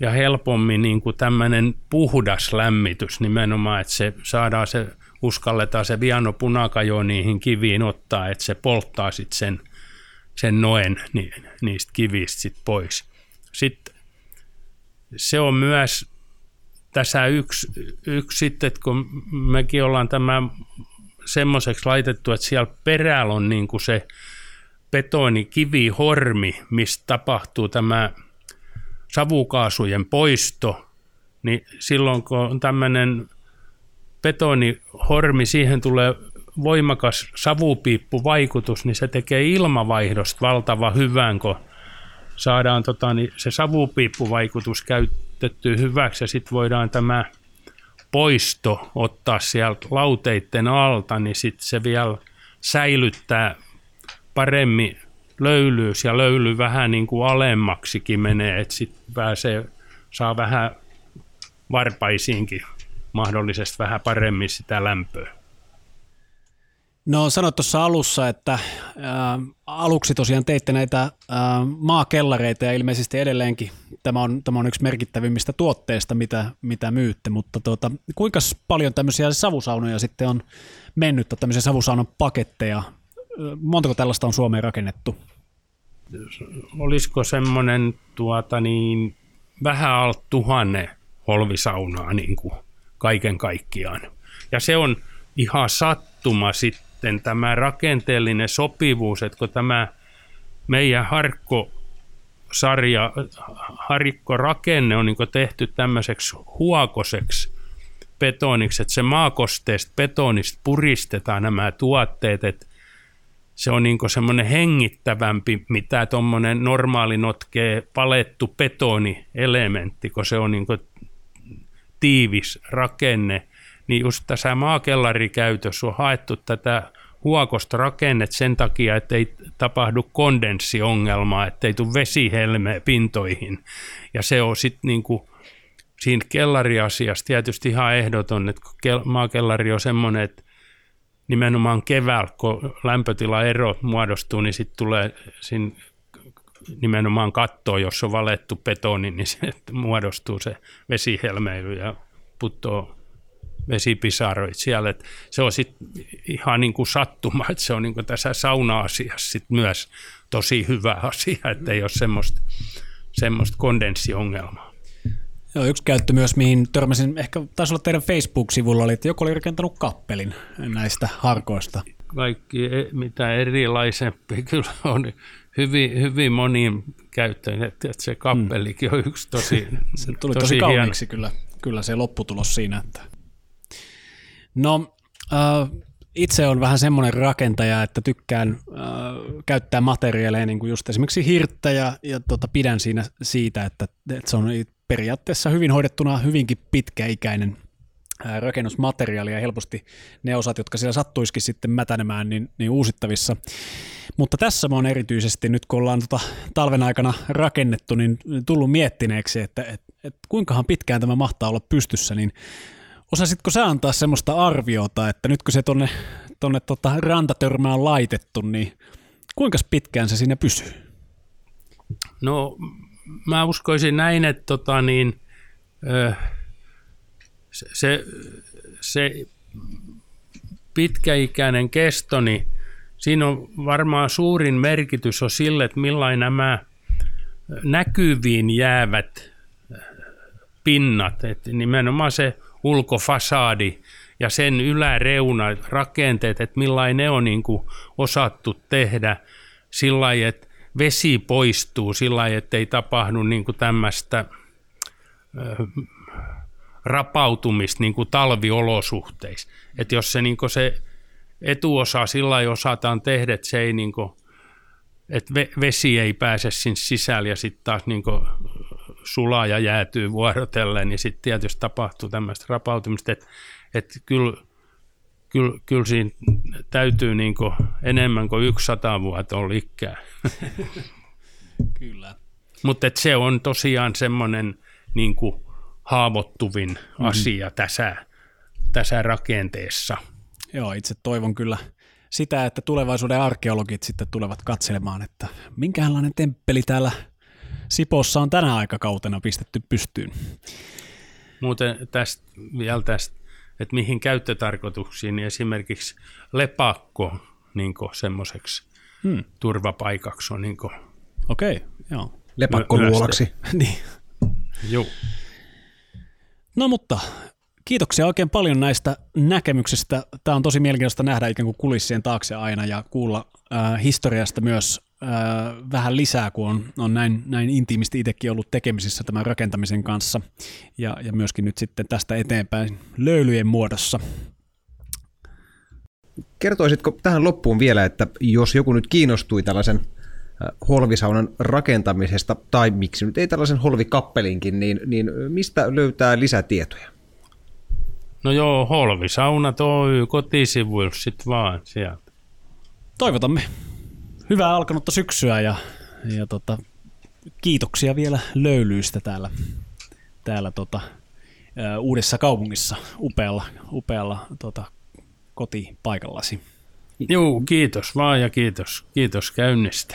ja helpommin niin kuin tämmöinen puhdas lämmitys nimenomaan, että se saadaan se, uskalletaan se viano punakajo niihin kiviin ottaa, että se polttaa sitten sen, sen noen ni, niistä kivistä sit pois. Sitten se on myös tässä yksi, yksi sitten, että kun mekin ollaan tämä semmoiseksi laitettu, että siellä perällä on niin kuin se betonikivihormi, mistä tapahtuu tämä savukaasujen poisto, niin silloin kun on tämmöinen betonihormi, siihen tulee voimakas savupiippuvaikutus, niin se tekee ilmavaihdosta valtava hyvän, kun saadaan tota, niin se savupiippuvaikutus käytetty hyväksi ja sitten voidaan tämä poisto ottaa sieltä lauteitten alta, niin sitten se vielä säilyttää paremmin löylyys ja löyly vähän niin kuin alemmaksikin menee, että sitten pääsee, saa vähän varpaisiinkin mahdollisesti vähän paremmin sitä lämpöä. No sanoit tuossa alussa, että ä, aluksi tosiaan teitte näitä ä, maakellareita ja ilmeisesti edelleenkin tämä on, tämä on yksi merkittävimmistä tuotteista, mitä, mitä myytte, mutta tuota, kuinka paljon tämmöisiä savusaunoja sitten on mennyt, tämmöisiä savusaunan paketteja? Montako tällaista on Suomeen rakennettu? Olisiko semmoinen tuota niin, vähän alt tuhanne holvisaunaa niin kuin kaiken kaikkiaan. Ja se on ihan sattuma sitten tämä rakenteellinen sopivuus, että kun tämä meidän harkko sarja, harikko rakenne on niin tehty tämmöiseksi huokoseksi betoniksi, että se maakosteesta betonista puristetaan nämä tuotteet, että se on niin semmoinen hengittävämpi, mitä tuommoinen normaali notkee palettu betonielementti, kun se on niin tiivis rakenne, niin just tässä maakellarikäytössä on haettu tätä huokosta rakennet sen takia, että ei tapahdu kondenssiongelmaa, ettei tule vesihelme pintoihin. Ja se on sitten niin siinä kellariasiassa tietysti ihan ehdoton, että maakellari on semmoinen, että nimenomaan keväällä, kun lämpötilaero muodostuu, niin sitten tulee siinä nimenomaan kattoa, jos on valettu betoni, niin se muodostuu se vesihelmeily ja puttoo vesipisaroit siellä. Et se on sitten ihan niin kuin sattuma, että se on niin kuin tässä sauna-asiassa sit myös tosi hyvä asia, että ei ole semmoista, semmoista kondenssiongelmaa. Joo, yksi käyttö myös, mihin törmäsin, ehkä taisi olla teidän Facebook-sivulla, oli, että joku oli rakentanut kappelin näistä harkoista. Kaikki, e, mitä erilaisempi kyllä on hyvin, hyvin moniin käyttöön, että se kappelikin on yksi tosi Se tuli tosi, tosi kauniiksi kyllä, kyllä se lopputulos siinä. Että. No, äh, itse on vähän semmoinen rakentaja, että tykkään äh, käyttää materiaaleja, niin kuin just esimerkiksi hirttä ja, ja tota, pidän siinä siitä, että, että se on periaatteessa hyvin hoidettuna hyvinkin pitkäikäinen rakennusmateriaali ja helposti ne osat, jotka siellä sattuisikin sitten mätänemään, niin, niin uusittavissa. Mutta tässä mä oon erityisesti nyt, kun ollaan tota talven aikana rakennettu, niin tullut miettineeksi, että et, et kuinkahan pitkään tämä mahtaa olla pystyssä, niin osaisitko sä antaa semmoista arviota, että nyt kun se tonne, tonne tota rantatörmään on laitettu, niin kuinka pitkään se siinä pysyy? No mä uskoisin näin, että tota niin, se, se pitkäikäinen kesto, niin siinä on varmaan suurin merkitys on sille, että millainen nämä näkyviin jäävät pinnat, että nimenomaan se ulkofasadi ja sen yläreuna, rakenteet, että millainen ne on niin kuin osattu tehdä sillä lailla, että vesi poistuu sillä lailla, että ei tapahdu niin tämmöistä rapautumista niin kuin talviolosuhteissa. Että jos se, niin kuin se etuosa sillä lailla osataan tehdä, että se ei niin kuin, että vesi ei pääse sinne sisälle ja sitten taas niin sulaa ja jäätyy vuorotellen, niin sitten tietysti tapahtuu tämmöistä rapautumista, että, että kyllä, kyllä, kyllä siinä täytyy niin kuin enemmän kuin yksi sata vuotta olla ikää. Kyllä. Mutta se on tosiaan semmoinen niin kuin haavoittuvin mm-hmm. asia tässä, tässä rakenteessa. Joo, itse toivon kyllä sitä, että tulevaisuuden arkeologit sitten tulevat katselemaan, että minkälainen temppeli täällä Sipossa on tänä aikakautena pistetty pystyyn. Muuten tästä, vielä tästä, että mihin käyttötarkoituksiin, niin esimerkiksi lepakko niin semmoiseksi hmm. turvapaikaksi on niin Okei, okay, joo. Lepakkoluolaksi. niin. Joo. No mutta kiitoksia oikein paljon näistä näkemyksistä. Tämä on tosi mielenkiintoista nähdä ikään kuin kulissien taakse aina ja kuulla äh, historiasta myös äh, vähän lisää, kun on, on näin, näin intiimisti itsekin ollut tekemisissä tämän rakentamisen kanssa ja, ja myöskin nyt sitten tästä eteenpäin löylyjen muodossa. Kertoisitko tähän loppuun vielä, että jos joku nyt kiinnostui tällaisen holvisaunan rakentamisesta, tai miksi nyt ei tällaisen holvikappelinkin, niin, niin mistä löytää lisätietoja? No joo, holvisauna toi kotisivuilla sitten vaan sieltä. Toivotamme hyvää alkanutta syksyä ja, ja tota, kiitoksia vielä löylyistä täällä, täällä tota, uudessa kaupungissa, upealla, upealla tota, kotipaikallasi. Juu, kiitos vaan ja kiitos. Kiitos käynnistä.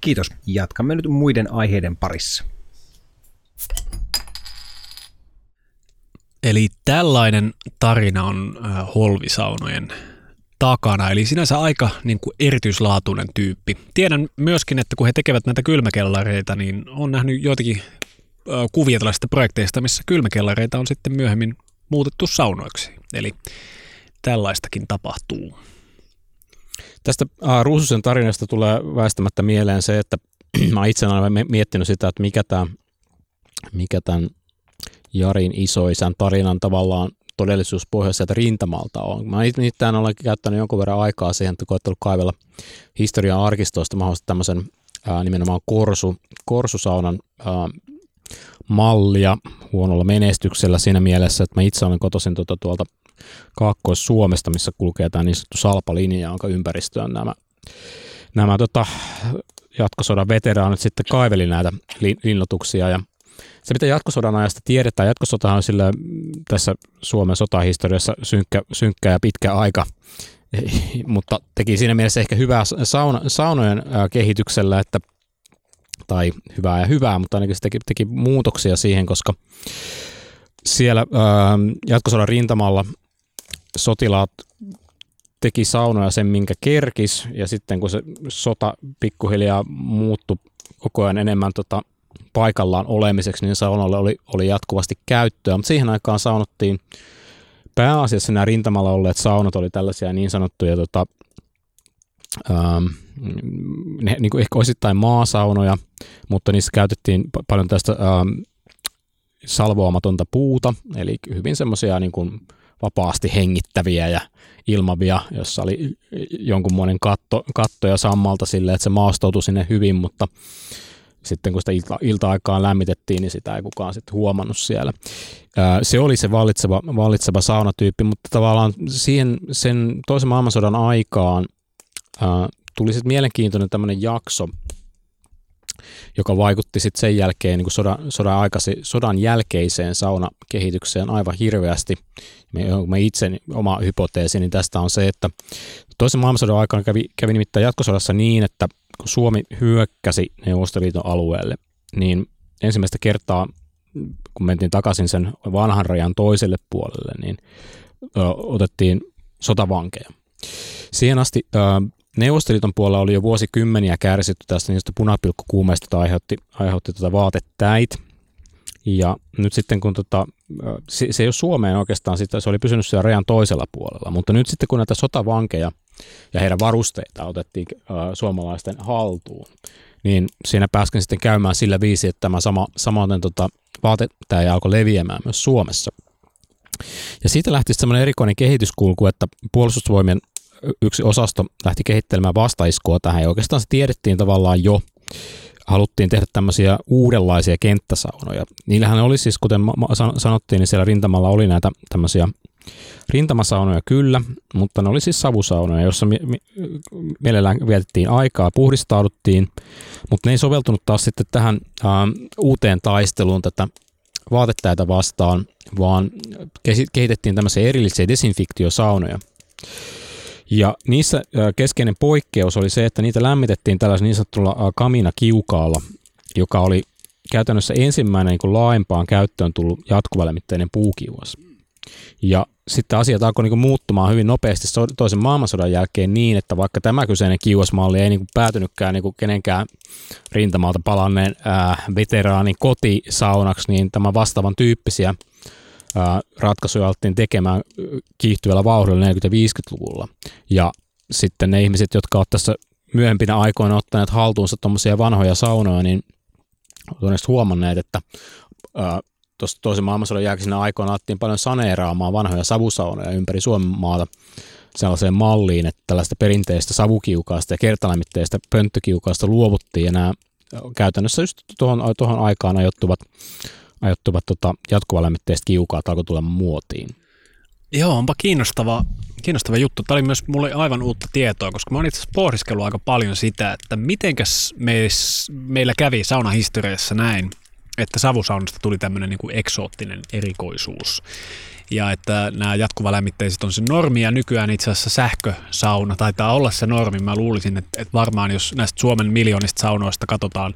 Kiitos. Jatkamme nyt muiden aiheiden parissa. Eli tällainen tarina on äh, holvisaunojen takana, eli sinänsä aika niin kuin erityislaatuinen tyyppi. Tiedän myöskin, että kun he tekevät näitä kylmäkellareita, niin on nähnyt joitakin kuvia tällaisista projekteista, missä kylmäkellareita on sitten myöhemmin muutettu saunoiksi. Eli tällaistakin tapahtuu. Tästä Ruususen tarinasta tulee väistämättä mieleen se, että mä itse olen miettinyt sitä, että mikä tämä mikä tämän Jarin isoisän tarinan tavallaan todellisuuspohja sieltä rintamalta on. Mä itse olen käyttänyt jonkun verran aikaa siihen, että koettanut kaivella historian arkistoista mahdollisesti tämmöisen ää, nimenomaan korsu, korsusaunan ää, mallia huonolla menestyksellä siinä mielessä, että mä itse olen kotoisin tuota, tuolta Kaakkois-Suomesta, missä kulkee tämä niin sanottu salpalinja, jonka ympäristöön nämä, nämä tota, jatkosodan veteraanit sitten kaiveli näitä linnoituksia ja se, mitä jatkosodan ajasta tiedetään, jatkosota on sillä tässä Suomen sotahistoriassa synkkä, synkkä ja pitkä aika, mutta teki siinä mielessä ehkä hyvää sauna, saunojen kehityksellä, että tai hyvää ja hyvää, mutta ainakin se teki, teki muutoksia siihen, koska siellä ää, jatkosodan rintamalla sotilaat teki saunoja sen, minkä kerkis, ja sitten kun se sota pikkuhiljaa muuttui koko ajan enemmän tota, paikallaan olemiseksi, niin saunalle oli, oli jatkuvasti käyttöä, mutta siihen aikaan saunottiin pääasiassa nämä rintamalla olleet saunat oli tällaisia niin sanottuja tota, ähm, ne, niin kuin ehkä osittain maasaunoja, mutta niissä käytettiin paljon tästä ähm, salvoamatonta puuta, eli hyvin semmoisia niin kuin vapaasti hengittäviä ja ilmavia, jossa oli jonkunmoinen katto, katto ja sammalta silleen, että se maastoutui sinne hyvin, mutta sitten kun sitä ilta, ilta-aikaan lämmitettiin, niin sitä ei kukaan sitten huomannut siellä. Se oli se vallitseva, vallitseva saunatyyppi, mutta tavallaan siihen, sen toisen maailmansodan aikaan tuli sitten mielenkiintoinen tämmöinen jakso, joka vaikutti sitten sen jälkeen niin sodan, sodan, aikasi, sodan jälkeiseen saunakehitykseen aivan hirveästi. Me, me itse oma hypoteesini tästä on se, että toisen maailmansodan aikana kävi, kävi nimittäin jatkosodassa niin, että kun Suomi hyökkäsi Neuvostoliiton alueelle, niin ensimmäistä kertaa, kun mentiin takaisin sen vanhan rajan toiselle puolelle, niin ö, otettiin sotavankeja. Siihen asti ö, Neuvostoliiton puolella oli jo vuosikymmeniä kärsitty tästä niistä punapilkkukuumeista, jota aiheutti, aiheutti tuota vaatetäit. Ja nyt sitten kun tota, se, se ei ole Suomeen oikeastaan, se oli pysynyt siellä rajan toisella puolella, mutta nyt sitten kun näitä sotavankeja ja heidän varusteita otettiin äh, suomalaisten haltuun, niin siinä pääskin sitten käymään sillä viisi, että tämä sama, samaten tota, vaatetäi alkoi leviämään myös Suomessa. Ja siitä lähti semmoinen erikoinen kehityskulku, että puolustusvoimien yksi osasto lähti kehittelemään vastaiskua tähän ja oikeastaan se tiedettiin tavallaan jo. Haluttiin tehdä tämmöisiä uudenlaisia kenttäsaunoja. Niillähän oli siis, kuten sanottiin, niin siellä rintamalla oli näitä tämmöisiä rintamasaunoja kyllä, mutta ne oli siis savusaunoja, joissa mielellään vietettiin aikaa, puhdistauduttiin, mutta ne ei soveltunut taas sitten tähän ä, uuteen taisteluun tätä vaatettäitä vastaan, vaan kehitettiin tämmöisiä erillisiä desinfektiosaunoja. Ja niissä keskeinen poikkeus oli se, että niitä lämmitettiin tällaisella niin sanotulla kamina-kiukaalla, joka oli käytännössä ensimmäinen niin laajempaan käyttöön tullut jatkuvalämmitteinen puukiuas. Ja sitten asiat alkoi niin muuttumaan hyvin nopeasti toisen maailmansodan jälkeen niin, että vaikka tämä kyseinen kiuasmalli ei niin päätynytkään niin kenenkään rintamalta palanneen ää, veteraanin kotisaunaksi, niin tämä vastaavan tyyppisiä ää, ratkaisuja alettiin tekemään kiihtyvällä vauhdilla 40-50-luvulla. Ja sitten ne ihmiset, jotka ovat tässä myöhempinä aikoina ottaneet haltuunsa tuommoisia vanhoja saunoja, niin ovat huomanneet, että ää, tuossa toisen maailmansodan jälkeisenä aikoina alettiin paljon saneeraamaan vanhoja savusaunoja ympäri Suomen maata sellaiseen malliin, että tällaista perinteistä savukiukaasta ja kertalämmitteistä pönttökiukaasta luovuttiin ja nämä käytännössä just tuohon, tuohon aikaan ajoittuvat, ajoittuvat tota, jatkuvalämmitteiset kiukaat alkoi tulla muotiin. Joo, onpa kiinnostava, kiinnostava juttu. Tämä oli myös mulle aivan uutta tietoa, koska mä oon itse asiassa pohdiskellut aika paljon sitä, että mitenkäs meis, meillä kävi saunahistoriassa näin, että savusaunasta tuli tämmöinen niin kuin eksoottinen erikoisuus. Ja että nämä jatkuvalämmitteiset on se normi ja nykyään itse asiassa sähkösauna taitaa olla se normi. Mä luulisin, että, että varmaan jos näistä Suomen miljoonista saunoista katsotaan,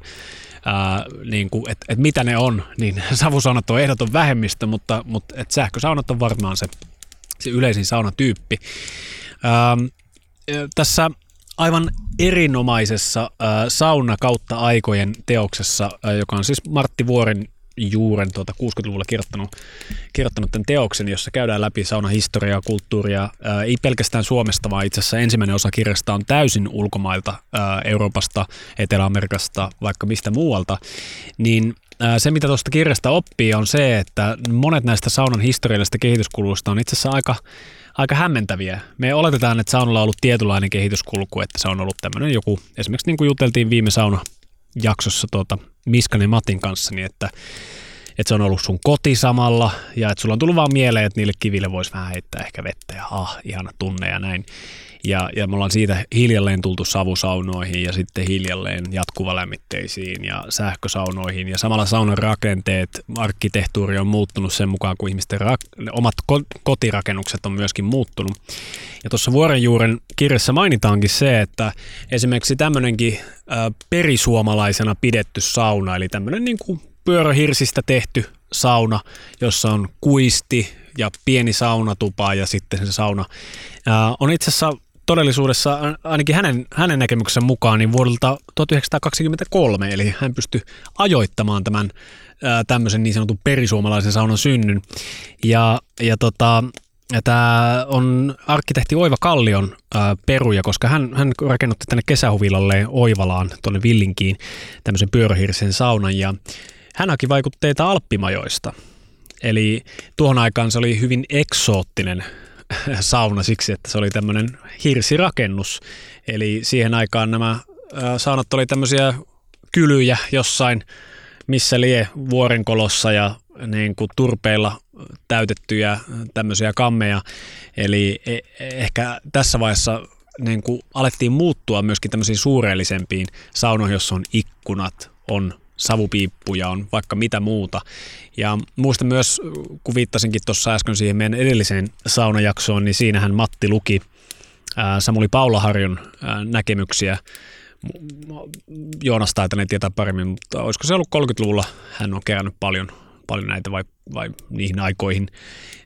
ää, niin kuin, että, että mitä ne on, niin savusaunat on ehdoton vähemmistö, mutta, mutta että sähkösaunat on varmaan se, se yleisin saunatyyppi. Ää, tässä aivan erinomaisessa äh, sauna kautta aikojen teoksessa, äh, joka on siis Martti Vuoren juuren tuota 60-luvulla kirjoittanut, kirjoittanut tämän teoksen, jossa käydään läpi saunahistoriaa, kulttuuria, ää, ei pelkästään Suomesta, vaan itse asiassa ensimmäinen osa kirjasta on täysin ulkomailta, ää, Euroopasta, Etelä-Amerikasta, vaikka mistä muualta, niin ää, se, mitä tuosta kirjasta oppii, on se, että monet näistä saunan historiallisista kehityskuluista on itse asiassa aika aika hämmentäviä. Me oletetaan, että saunalla on ollut tietynlainen kehityskulku, että se on ollut tämmöinen joku, esimerkiksi niin kuin juteltiin viime sauna jaksossa tuota Miskan ja Matin kanssa, niin että, että se on ollut sun koti samalla ja että sulla on tullut vaan mieleen, että niille kiville voisi vähän heittää ehkä vettä ja ah, ihana tunne ja näin. Ja, ja me ollaan siitä hiljalleen tultu savusaunoihin ja sitten hiljalleen jatkuvalämmitteisiin ja sähkösaunoihin. Ja samalla saunan rakenteet, arkkitehtuuri on muuttunut sen mukaan, kun ihmisten rak- omat ko- kotirakennukset on myöskin muuttunut. Ja tuossa Vuorenjuuren kirjassa mainitaankin se, että esimerkiksi tämmöinenkin perisuomalaisena pidetty sauna, eli tämmöinen niin kuin pyörähirsistä tehty sauna, jossa on kuisti ja pieni saunatupa ja sitten se sauna, äh, on itse asiassa todellisuudessa ainakin hänen, hänen näkemyksen mukaan niin vuodelta 1923, eli hän pystyi ajoittamaan tämän ää, tämmöisen niin sanotun perisuomalaisen saunan synnyn. Ja, ja tota, Tämä on arkkitehti Oiva Kallion ää, peruja, koska hän, hän rakennutti tänne kesähuvilalle Oivalaan, tuonne Villinkiin, tämmöisen pyörähirsen saunan. Ja hän haki vaikutteita alppimajoista. Eli tuohon aikaan se oli hyvin eksoottinen sauna siksi, että se oli tämmöinen hirsirakennus. Eli siihen aikaan nämä saunat oli tämmöisiä kylyjä jossain, missä lie vuorenkolossa ja niin kuin turpeilla täytettyjä tämmöisiä kammeja. Eli e, ehkä tässä vaiheessa niin kuin alettiin muuttua myöskin tämmöisiin suureellisempiin saunoihin, jossa on ikkunat, on savupiippuja, on vaikka mitä muuta. Ja muistan myös, kun viittasinkin tuossa äsken siihen meidän edelliseen saunajaksoon, niin siinähän Matti luki Samuli Paulaharjun näkemyksiä. Joonas taitaa tietää paremmin, mutta olisiko se ollut 30-luvulla, hän on kerännyt paljon, paljon näitä vai, vai niihin aikoihin,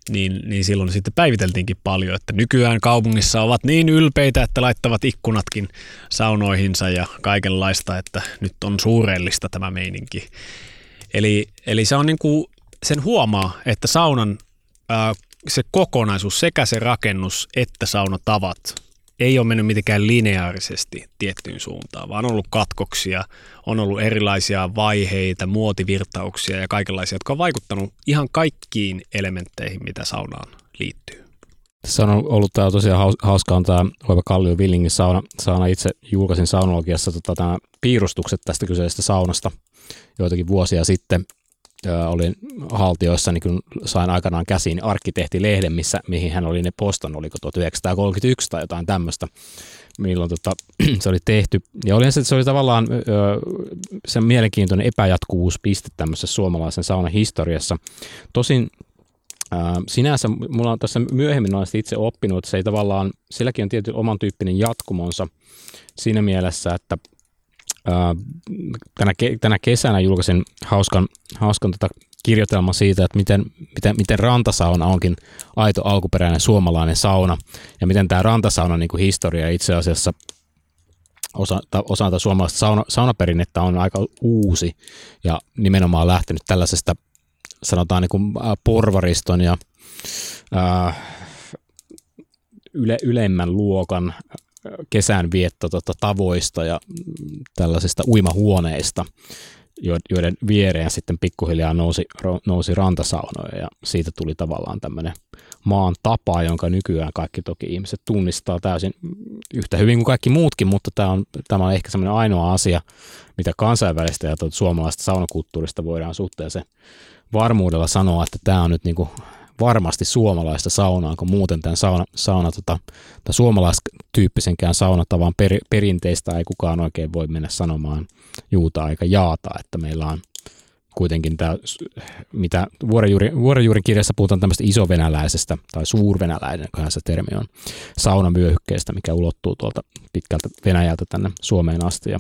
niin, niin silloin sitten päiviteltiinkin paljon, että nykyään kaupungissa ovat niin ylpeitä, että laittavat ikkunatkin saunoihinsa ja kaikenlaista, että nyt on suurellista tämä meininki. Eli, eli se on niin kuin, sen huomaa, että saunan ää, se kokonaisuus, sekä se rakennus että saunatavat ei ole mennyt mitenkään lineaarisesti tiettyyn suuntaan, vaan on ollut katkoksia, on ollut erilaisia vaiheita, muotivirtauksia ja kaikenlaisia, jotka on vaikuttanut ihan kaikkiin elementteihin, mitä saunaan liittyy. Tässä on ollut tämä tosiaan hauska on tämä Oiva Kallio Villingin sauna. sauna itse julkaisin saunologiassa tota, piirustukset tästä kyseisestä saunasta joitakin vuosia sitten olin haltioissa, niin kun sain aikanaan käsiin arkkitehtilehden, missä, mihin hän oli ne postannut, oliko 1931 tai jotain tämmöistä, milloin tota, se oli tehty. Ja oli se, se oli tavallaan se mielenkiintoinen epäjatkuvuuspiste tämmöisessä suomalaisen saunan historiassa. Tosin sinänsä mulla on tässä myöhemmin olen itse oppinut, että se ei tavallaan, silläkin on tietty oman tyyppinen jatkumonsa siinä mielessä, että tänä, tänä kesänä julkaisin hauskan, hauskan tota kirjoitelman siitä, että miten, miten, miten rantasauna onkin aito alkuperäinen suomalainen sauna ja miten tämä rantasauna niin kuin historia itse asiassa osa, osa tätä suomalaista sauna, saunaperinnettä on aika uusi ja nimenomaan lähtenyt tällaisesta sanotaan niin kuin porvariston ja ää, yle, ylemmän luokan kesänvietto tota, tavoista ja tällaisista uimahuoneista, joiden viereen sitten pikkuhiljaa nousi, nousi rantasaunoja ja siitä tuli tavallaan tämmöinen maan tapa, jonka nykyään kaikki toki ihmiset tunnistaa täysin yhtä hyvin kuin kaikki muutkin, mutta tämä on, tämä on ehkä semmoinen ainoa asia, mitä kansainvälistä ja tuota suomalaista saunakulttuurista voidaan suhteellisen varmuudella sanoa, että tämä on nyt niin kuin varmasti suomalaista saunaa, kun muuten tämän sauna, sauna tota, tai suomalaistyyppisenkään saunatavan per, perinteistä ei kukaan oikein voi mennä sanomaan juuta aika jaata, että meillä on kuitenkin tämä, mitä Vuorenjuurin kirjassa puhutaan tämmöistä isovenäläisestä tai suurvenäläinen, kun se termi on, saunavyöhykkeestä, mikä ulottuu tuolta pitkältä Venäjältä tänne Suomeen asti. Ja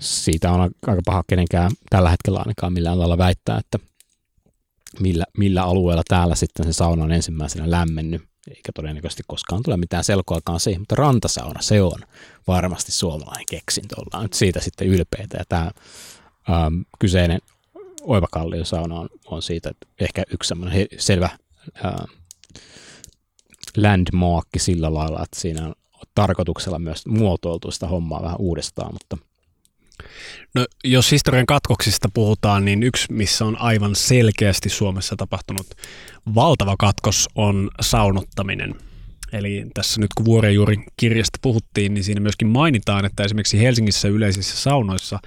siitä on aika paha kenenkään tällä hetkellä ainakaan millään lailla väittää, että millä, millä alueella täällä sitten se sauna on ensimmäisenä lämmennyt, eikä todennäköisesti koskaan tule mitään selkoakaan siihen, mutta rantasauna, se on varmasti suomalainen keksintö, ollaan nyt siitä sitten ylpeitä, ja tämä ähm, kyseinen Oivakallion sauna on, on siitä että ehkä yksi semmoinen selvä äh, landmarkki sillä lailla, että siinä on tarkoituksella myös muotoiltu sitä hommaa vähän uudestaan, mutta No, jos historian katkoksista puhutaan, niin yksi, missä on aivan selkeästi Suomessa tapahtunut valtava katkos, on saunottaminen. Eli tässä nyt kun Vuorenjuuri kirjasta puhuttiin, niin siinä myöskin mainitaan, että esimerkiksi Helsingissä yleisissä saunoissa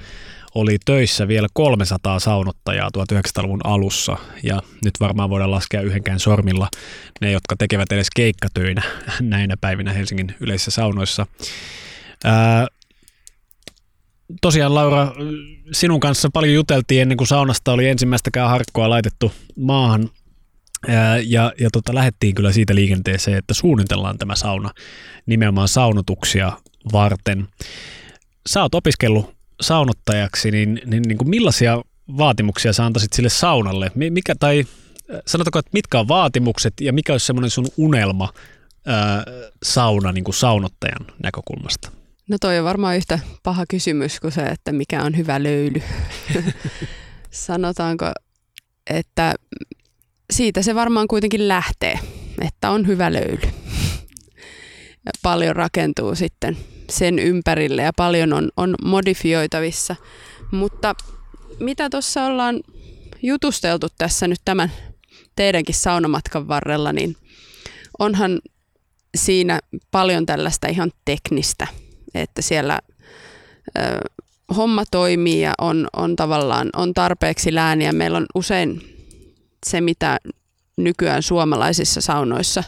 oli töissä vielä 300 saunottajaa 1900-luvun alussa, ja nyt varmaan voidaan laskea yhdenkään sormilla ne, jotka tekevät edes keikkatöinä näinä päivinä Helsingin yleisissä saunoissa. Tosiaan Laura, sinun kanssa paljon juteltiin ennen kuin saunasta oli ensimmäistäkään harkkoa laitettu maahan, ja, ja tota, lähdettiin kyllä siitä liikenteeseen, että suunnitellaan tämä sauna nimenomaan saunotuksia varten. Sä oot opiskellut saunottajaksi, niin, niin, niin kuin millaisia vaatimuksia sä antaisit sille saunalle? Mikä, tai sanotaanko, että mitkä on vaatimukset ja mikä olisi semmoinen sun unelma ää, sauna niin kuin saunottajan näkökulmasta? No toi on varmaan yhtä paha kysymys kuin se, että mikä on hyvä löyly. Sanotaanko, että siitä se varmaan kuitenkin lähtee, että on hyvä löyly. Ja paljon rakentuu sitten sen ympärille ja paljon on, on modifioitavissa. Mutta mitä tuossa ollaan jutusteltu tässä nyt tämän teidänkin saunamatkan varrella, niin onhan siinä paljon tällaista ihan teknistä, että siellä homma toimii ja on, on tavallaan on tarpeeksi lääniä. Meillä on usein se, mitä nykyään suomalaisissa saunoissa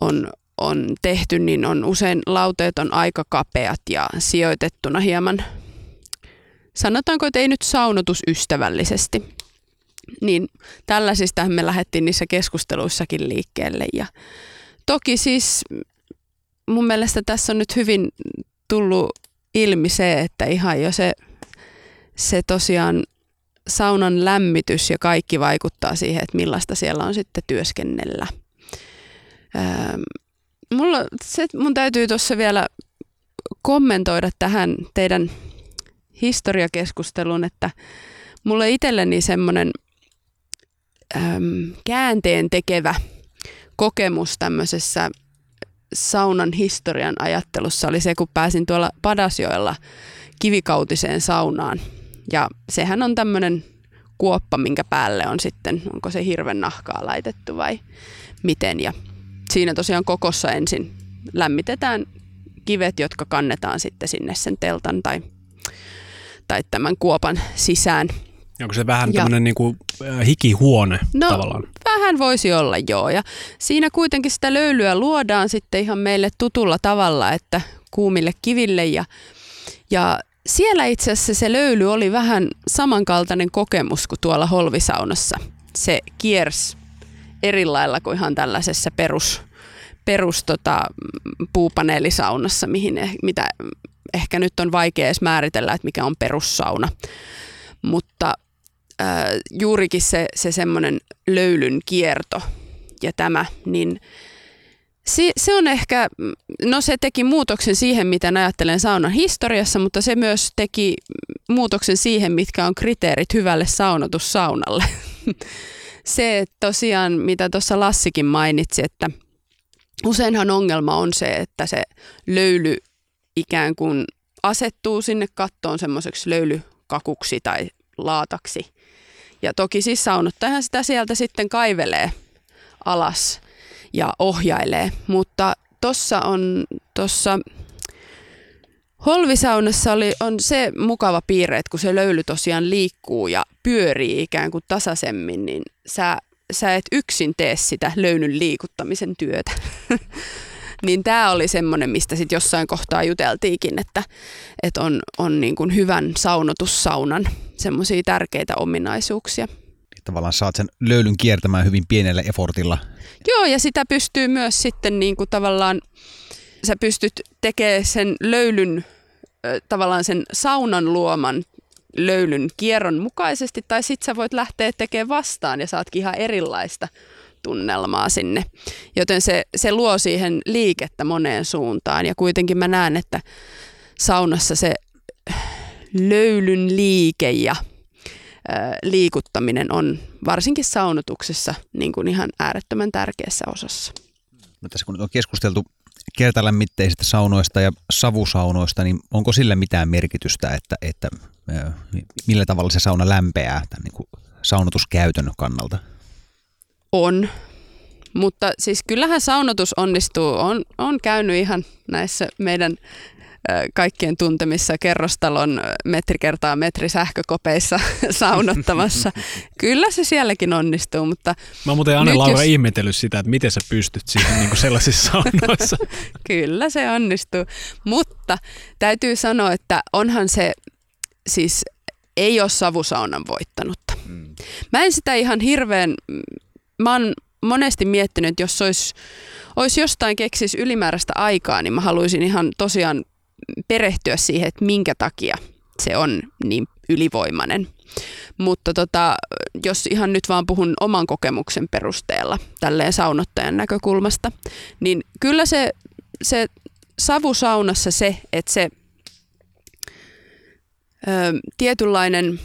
on, on tehty, niin on usein lauteet on aika kapeat ja sijoitettuna hieman, sanotaanko, että ei nyt saunotusystävällisesti. Niin tällaisista me lähdettiin niissä keskusteluissakin liikkeelle. Ja toki siis mun mielestä tässä on nyt hyvin tullut ilmi se, että ihan jo se, se tosiaan saunan lämmitys ja kaikki vaikuttaa siihen, että millaista siellä on sitten työskennellä. Öö, mulla, se, mun täytyy tuossa vielä kommentoida tähän teidän historiakeskusteluun, että mulle itselleni semmoinen käänteen tekevä kokemus tämmöisessä saunan historian ajattelussa oli se, kun pääsin tuolla Padasjoella kivikautiseen saunaan. Ja sehän on tämmöinen kuoppa, minkä päälle on sitten, onko se hirven nahkaa laitettu vai miten. Ja siinä tosiaan kokossa ensin lämmitetään kivet, jotka kannetaan sitten sinne sen teltan tai, tai tämän kuopan sisään. Onko se vähän ja, tämmöinen niin kuin äh, hikihuone no, tavallaan? vähän voisi olla joo. Ja siinä kuitenkin sitä löylyä luodaan sitten ihan meille tutulla tavalla, että kuumille kiville ja, ja siellä itse asiassa se löyly oli vähän samankaltainen kokemus kuin tuolla holvisaunassa. Se kiersi eri lailla kuin ihan tällaisessa perus, perus tota, puupaneelisaunassa, mihin, eh, mitä ehkä nyt on vaikea edes määritellä, että mikä on perussauna. Mutta äh, juurikin se, se semmoinen löylyn kierto ja tämä, niin se, se on ehkä, no se teki muutoksen siihen, mitä ajattelen saunan historiassa, mutta se myös teki muutoksen siihen, mitkä on kriteerit hyvälle saunotussaunalle. se että tosiaan, mitä tuossa Lassikin mainitsi, että useinhan ongelma on se, että se löyly ikään kuin asettuu sinne kattoon semmoiseksi löylykakuksi tai laataksi. Ja toki siis saunottajahan sitä sieltä sitten kaivelee alas ja ohjailee, mutta tuossa on tuossa Holvisaunassa oli, on se mukava piirre, että kun se löyly tosiaan liikkuu ja pyörii ikään kuin tasaisemmin, niin sä sä et yksin tee sitä löynyn liikuttamisen työtä. niin tämä oli semmoinen, mistä sitten jossain kohtaa juteltiinkin, että, että on, on niin kuin hyvän saunotussaunan semmoisia tärkeitä ominaisuuksia. Tavallaan saat sen löylyn kiertämään hyvin pienellä effortilla. Joo, ja sitä pystyy myös sitten niin kuin tavallaan, sä pystyt tekemään sen löylyn, tavallaan sen saunan luoman löylyn kierron mukaisesti, tai sitten sä voit lähteä tekemään vastaan ja saatkin ihan erilaista tunnelmaa sinne. Joten se, se luo siihen liikettä moneen suuntaan ja kuitenkin mä näen, että saunassa se löylyn liike ja liikuttaminen on varsinkin saunotuksessa niin kuin ihan äärettömän tärkeässä osassa. No tässä kun on keskusteltu kertalämmitteisistä saunoista ja savusaunoista, niin onko sillä mitään merkitystä, että, että millä tavalla se sauna lämpeää tämän niin kuin saunotuskäytön kannalta? On, mutta siis kyllähän saunotus onnistuu. On, on käynyt ihan näissä meidän kaikkien tuntemissa kerrostalon metri kertaa metri sähkökopeissa saunottamassa. Kyllä se sielläkin onnistuu, mutta... Mä muuten Anne Laura jos... ihmetellyt sitä, että miten sä pystyt siihen niin kuin sellaisissa saunoissa. Kyllä se onnistuu, mutta täytyy sanoa, että onhan se siis ei ole savusaunan voittanutta. Mm. Mä en sitä ihan hirveän... Mä oon monesti miettinyt, että jos olisi, olisi jostain keksis ylimääräistä aikaa, niin mä haluaisin ihan tosiaan perehtyä siihen, että minkä takia se on niin ylivoimainen. Mutta tota, jos ihan nyt vaan puhun oman kokemuksen perusteella tälleen saunottajan näkökulmasta, niin kyllä se, se savusaunassa se, että se ö, tietynlainen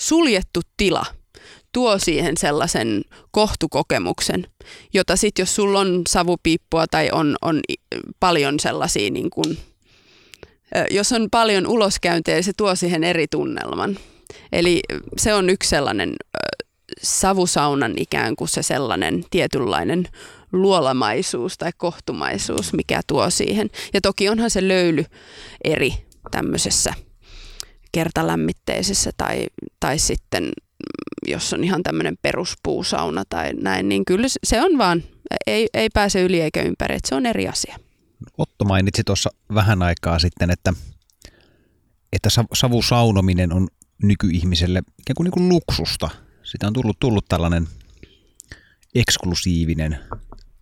suljettu tila – tuo siihen sellaisen kohtukokemuksen, jota sitten jos sulla on savupiippua tai on, on paljon sellaisia, niin kun, jos on paljon uloskäyntejä, se tuo siihen eri tunnelman. Eli se on yksi sellainen savusaunan ikään kuin se sellainen tietynlainen luolamaisuus tai kohtumaisuus, mikä tuo siihen. Ja toki onhan se löyly eri tämmöisessä kertalämmitteisessä tai, tai sitten jos on ihan tämmöinen peruspuusauna tai näin, niin kyllä se on vaan, ei, ei pääse yli eikä ympäri, että se on eri asia. Otto mainitsi tuossa vähän aikaa sitten, että, että savusaunominen on nykyihmiselle ikään kuin, niin kuin luksusta. Sitä on tullut, tullut tällainen eksklusiivinen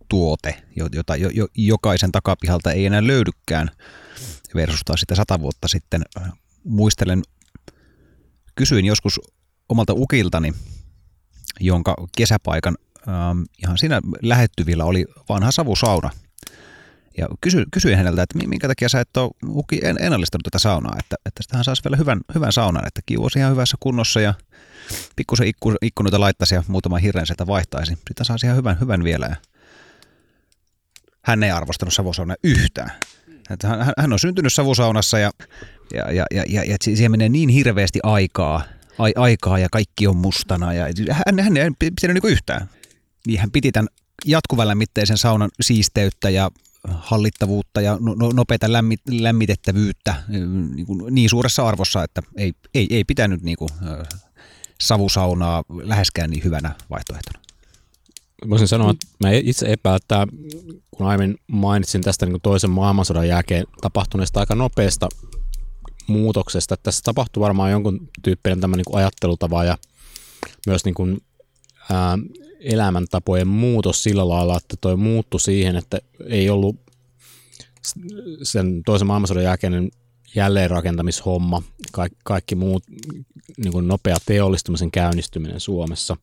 tuote, jota jo, jo, jokaisen takapihalta ei enää löydykään versustaa sitä sata vuotta sitten. Muistelen, kysyin joskus omalta ukiltani, jonka kesäpaikan ähm, ihan siinä lähettyvillä oli vanha savusauna. Ja kysy, kysyin häneltä, että minkä takia sä et ole en, ennallistanut tätä saunaa, että, että hän saisi vielä hyvän, hyvän saunan, että kivu olisi ihan hyvässä kunnossa ja pikkusen ikku, ikkunoita laittaisi ja muutaman hirren sieltä vaihtaisi. Sitten saisi ihan hyvän, hyvän vielä. Ja hän ei arvostanut savusaunaa yhtään. Hän, hän on syntynyt savusaunassa ja, ja, ja, ja, ja, ja siihen menee niin hirveästi aikaa – ai, aikaa ja kaikki on mustana. Ja hän, hän ei pitänyt niin yhtään. Niin hän piti tämän jatkuvan lämmitteisen saunan siisteyttä ja hallittavuutta ja no, no, nopeita lämmit, lämmitettävyyttä niin, kuin niin suuressa arvossa, että ei, ei, ei pitänyt niin kuin, savusaunaa läheskään niin hyvänä vaihtoehtona. Voisin sanoa, että mä itse epäilen, että kun aiemmin mainitsin tästä niin toisen maailmansodan jälkeen tapahtuneesta aika nopeasta muutoksesta. Tässä tapahtuu varmaan jonkun tyyppinen tämä niin ajattelutava ja myös niin kuin, ää, elämäntapojen muutos sillä lailla, että toi muuttui siihen, että ei ollut sen toisen maailmansodan jälkeinen jälleenrakentamishomma, kaikki, kaikki muut niin kuin nopea teollistumisen käynnistyminen Suomessa,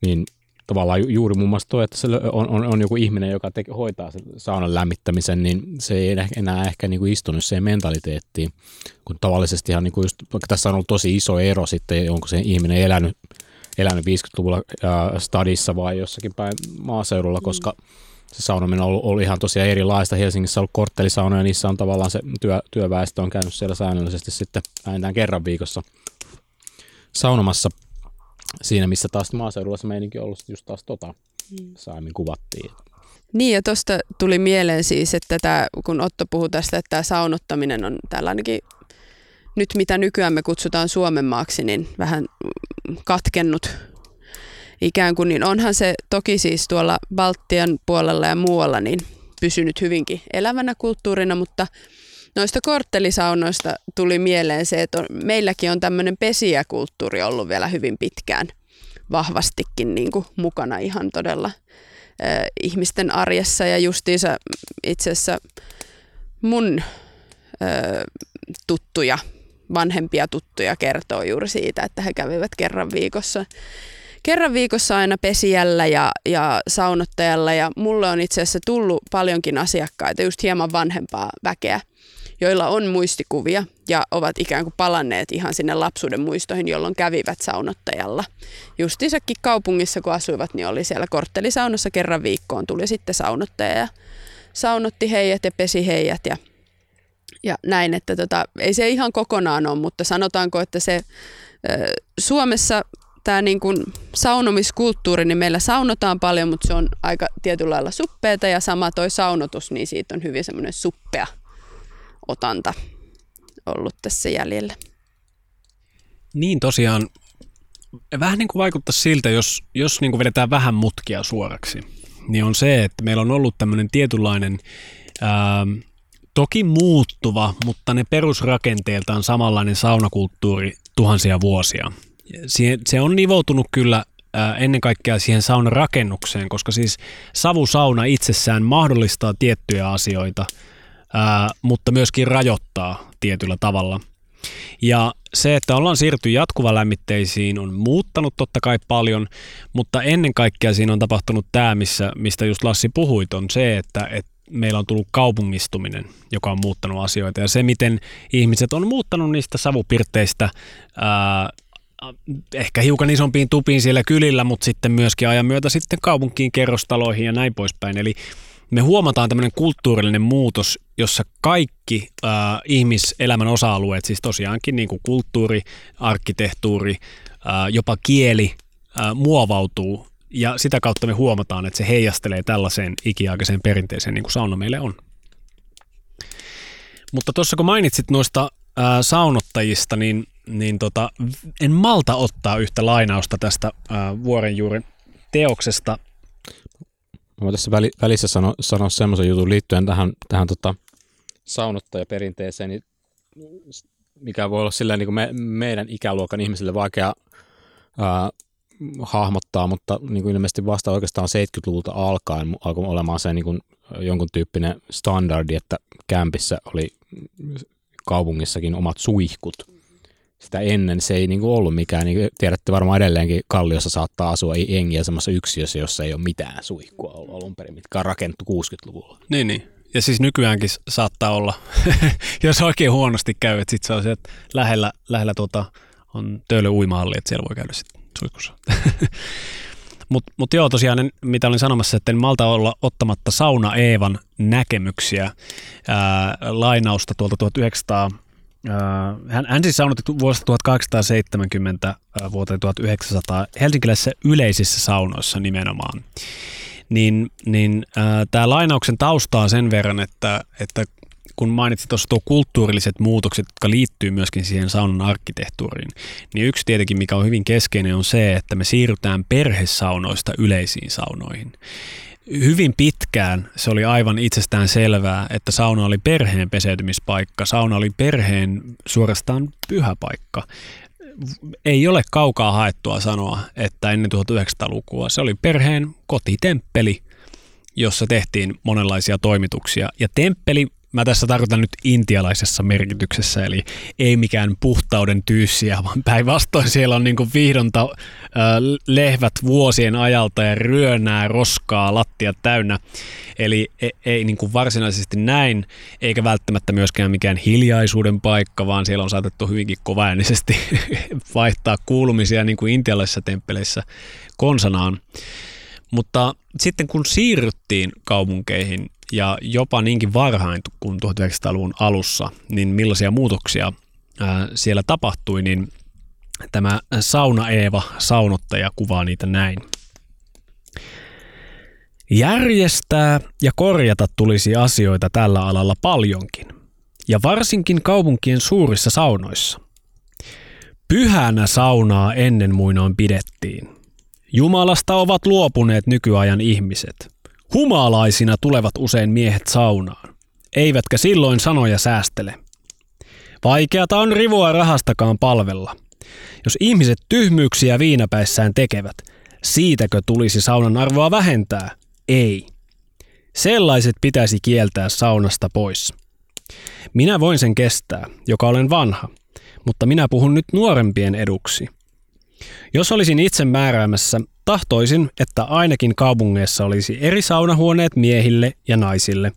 niin tavallaan juuri muun muassa tuo, että se on, on, on joku ihminen, joka te, hoitaa sen saunan lämmittämisen, niin se ei enää ehkä niin kuin istunut siihen mentaliteettiin, kun tavallisesti ihan niin kuin just, tässä on ollut tosi iso ero sitten, onko se ihminen elänyt, elänyt 50-luvulla äh, stadissa vai jossakin päin maaseudulla, mm. koska se saunominen on ollut, ollut ihan tosiaan erilaista. Helsingissä on ollut korttelisaunoja ja niissä on tavallaan se työ, työväestö on käynyt siellä säännöllisesti sitten vähintään kerran viikossa saunomassa – siinä, missä taas maaseudulla se meininki on ollut just taas tota, mm. kuvattiin. Niin ja tuosta tuli mieleen siis, että tämä, kun Otto puhui tästä, että tämä saunottaminen on tällainenkin, nyt mitä nykyään me kutsutaan Suomen maaksi, niin vähän katkennut ikään kuin, niin onhan se toki siis tuolla Baltian puolella ja muualla niin pysynyt hyvinkin elävänä kulttuurina, mutta noista korttelisaunoista tuli mieleen se, että on, meilläkin on tämmöinen pesijäkulttuuri ollut vielä hyvin pitkään vahvastikin niin kuin mukana ihan todella äh, ihmisten arjessa. Ja justiinsa itse asiassa mun äh, tuttuja, vanhempia tuttuja kertoo juuri siitä, että he kävivät kerran viikossa kerran viikossa aina pesijällä ja, ja saunottajalla. Ja mulle on itse asiassa tullut paljonkin asiakkaita, just hieman vanhempaa väkeä, joilla on muistikuvia ja ovat ikään kuin palanneet ihan sinne lapsuuden muistoihin, jolloin kävivät saunottajalla. Justiinsakin kaupungissa, kun asuivat, niin oli siellä korttelisaunassa kerran viikkoon, tuli sitten saunottaja ja saunotti heidät ja pesi heidät ja, ja näin, että tota, ei se ihan kokonaan ole, mutta sanotaanko, että se Suomessa tämä niin kuin saunomiskulttuuri, niin meillä saunotaan paljon, mutta se on aika tietyllä lailla suppeeta ja sama toi saunotus, niin siitä on hyvin semmoinen suppea otanta ollut tässä jäljellä. Niin tosiaan, vähän niin kuin vaikuttaa siltä, jos, jos niin kuin vedetään vähän mutkia suoraksi, niin on se, että meillä on ollut tämmöinen tietynlainen, ää, toki muuttuva, mutta ne perusrakenteeltaan samanlainen saunakulttuuri tuhansia vuosia se on nivoutunut kyllä ennen kaikkea siihen saunan rakennukseen, koska siis savusauna itsessään mahdollistaa tiettyjä asioita, mutta myöskin rajoittaa tietyllä tavalla. Ja se, että ollaan siirty jatkuvalämmitteisiin on muuttanut totta kai paljon, mutta ennen kaikkea siinä on tapahtunut tämä, missä, mistä just Lassi puhuit, on se, että, että meillä on tullut kaupungistuminen, joka on muuttanut asioita. Ja se, miten ihmiset on muuttanut niistä savupirteistä ää, ehkä hiukan isompiin tupiin siellä kylillä, mutta sitten myöskin ajan myötä sitten kaupunkiin, kerrostaloihin ja näin poispäin. Eli me huomataan tämmöinen kulttuurillinen muutos, jossa kaikki äh, ihmiselämän osa-alueet, siis tosiaankin niin kuin kulttuuri, arkkitehtuuri, äh, jopa kieli, äh, muovautuu ja sitä kautta me huomataan, että se heijastelee tällaiseen ikiaikaiseen perinteeseen, niin kuin sauna meille on. Mutta tuossa kun mainitsit noista ää, saunottajista, niin niin tota, en malta ottaa yhtä lainausta tästä ää, vuorenjuuren teoksesta. Mä tässä väli, välissä sano, sanoa semmoisen jutun liittyen tähän, tähän tota, saunottajaperinteeseen, niin mikä voi olla silleen niin kuin me, meidän ikäluokan ihmisille vaikea ää, hahmottaa, mutta niin kuin ilmeisesti vasta oikeastaan 70-luvulta alkaen alkoi olemaan se niin kuin jonkun tyyppinen standardi, että kämpissä oli kaupungissakin omat suihkut sitä ennen se ei niinku ollut mikään, niin tiedätte varmaan edelleenkin Kalliossa saattaa asua jengiä semmoisessa yksiössä, jossa ei ole mitään suihkua ollut alun perin, mitkä on rakennettu 60-luvulla. Niin, niin. Ja siis nykyäänkin saattaa olla, jos oikein huonosti käy, että sitten se on se, että lähellä, lähellä tuota, on töölö uimahalli, että siellä voi käydä sitten suihkussa. Mutta mut joo, tosiaan, mitä olin sanomassa, että en malta olla ottamatta Sauna Eevan näkemyksiä, ää, lainausta tuolta 1900 hän, hän siis saunotti vuodesta 1870 vuoteen 1900 helsinkiläisissä yleisissä saunoissa nimenomaan. Niin, niin äh, tämä lainauksen taustaa sen verran, että, että kun mainitsit tuossa tuo kulttuurilliset muutokset, jotka liittyy myöskin siihen saunan arkkitehtuuriin, niin yksi tietenkin, mikä on hyvin keskeinen, on se, että me siirrytään perhesaunoista yleisiin saunoihin hyvin pitkään se oli aivan itsestään selvää, että sauna oli perheen peseytymispaikka, sauna oli perheen suorastaan pyhä paikka. Ei ole kaukaa haettua sanoa, että ennen 1900-lukua se oli perheen kotitemppeli, jossa tehtiin monenlaisia toimituksia. Ja temppeli Mä tässä tarkoitan nyt intialaisessa merkityksessä, eli ei mikään puhtauden tyyssiä, vaan päinvastoin siellä on niinku vihdonta äh, lehvät vuosien ajalta ja ryönää roskaa lattia täynnä. Eli ei, ei niinku varsinaisesti näin, eikä välttämättä myöskään mikään hiljaisuuden paikka, vaan siellä on saatettu hyvinkin kovaäänisesti vaihtaa kuulumisia niin kuin intialaisissa temppeleissä konsanaan. Mutta sitten kun siirryttiin kaupunkeihin ja jopa niinkin varhain kuin 1900-luvun alussa, niin millaisia muutoksia siellä tapahtui, niin tämä Sauna Eeva, saunottaja, kuvaa niitä näin. Järjestää ja korjata tulisi asioita tällä alalla paljonkin, ja varsinkin kaupunkien suurissa saunoissa. Pyhänä saunaa ennen muinoin pidettiin, Jumalasta ovat luopuneet nykyajan ihmiset. Humalaisina tulevat usein miehet saunaan, eivätkä silloin sanoja säästele. Vaikeata on rivoa rahastakaan palvella. Jos ihmiset tyhmyyksiä viinapäissään tekevät, siitäkö tulisi saunan arvoa vähentää? Ei. Sellaiset pitäisi kieltää saunasta pois. Minä voin sen kestää, joka olen vanha, mutta minä puhun nyt nuorempien eduksi. Jos olisin itse määräämässä, tahtoisin, että ainakin kaupungeissa olisi eri saunahuoneet miehille ja naisille,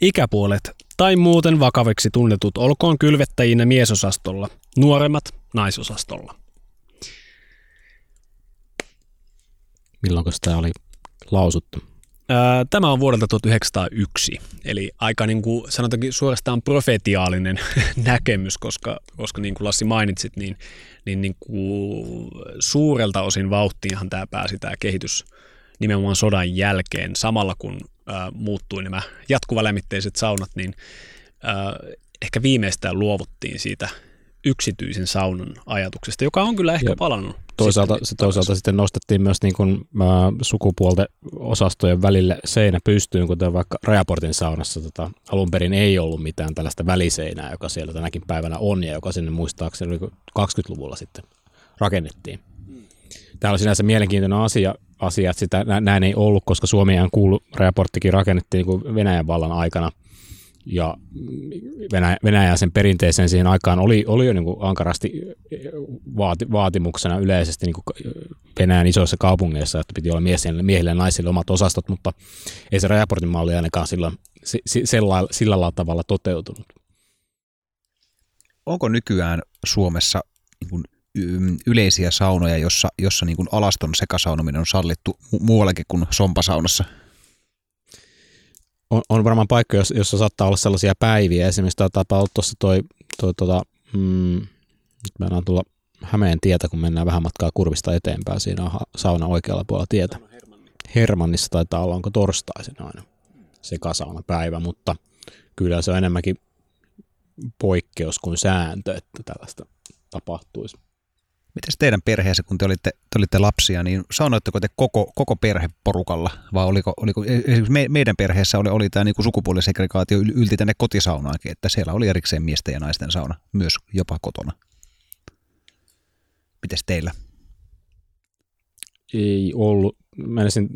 ikäpuolet tai muuten vakaviksi tunnetut olkoon kylvettäjinä miesosastolla, nuoremmat naisosastolla. Milloin tämä oli lausuttu? Tämä on vuodelta 1901, eli aika niin kuin, sanotaankin suorastaan profetiaalinen näkemys, koska, koska niin kuin Lassi mainitsit, niin, niin, niin kuin suurelta osin vauhtiinhan tämä pääsi tämä kehitys nimenomaan sodan jälkeen, samalla kun ää, muuttui nämä jatkuvalämmitteiset saunat, niin ää, ehkä viimeistään luovuttiin siitä yksityisen saunan ajatuksesta, joka on kyllä ehkä ja palannut. Toisaalta, sitten, toisaalta sitten nostettiin myös niin kuin, ä, sukupuolten osastojen välille seinä pystyyn, kuten vaikka Rajaportin saunassa tota, alun perin ei ollut mitään tällaista väliseinää, joka siellä tänäkin päivänä on ja joka sinne muistaakseni 20-luvulla sitten rakennettiin. Tämä on sinänsä mielenkiintoinen asia, asia että sitä, näin ei ollut, koska Suomeen kuulu, rajaporttikin rakennettiin niin kuin Venäjän vallan aikana – ja Venäjä, Venäjä sen perinteeseen siihen aikaan oli, oli jo niin kuin ankarasti vaati, vaatimuksena yleisesti niin kuin Venäjän isoissa kaupungeissa, että piti olla miehille, miehille ja naisille omat osastot, mutta ei se rajaportin malli ainakaan sillä, sillä, sillä tavalla toteutunut. Onko nykyään Suomessa niin kuin yleisiä saunoja, jossa, jossa niin kuin alaston sekasaunominen on sallittu muuallakin kuin sompasaunassa? On, on varmaan paikka, jossa saattaa olla sellaisia päiviä. Esimerkiksi taitaa olla tuossa toi, toi tota, mm, nyt mennään tulla Hämeen tietä, kun mennään vähän matkaa kurvista eteenpäin. Siinä on sauna oikealla puolella tietä. Hermannissa taitaa olla, onko torstaisin aina se päivä, mutta kyllä se on enemmänkin poikkeus kuin sääntö, että tällaista tapahtuisi. Miten teidän perheessä, kun te olitte, te olitte lapsia, niin saunoitteko te koko, koko perheporukalla? Vai oliko, oliko esimerkiksi me, meidän perheessä oli, oli tämä niin sukupuolisegregaatio ylti tänne kotisaunaankin, että siellä oli erikseen miesten ja naisten sauna, myös jopa kotona. Mites teillä? Ei ollut. Menisin,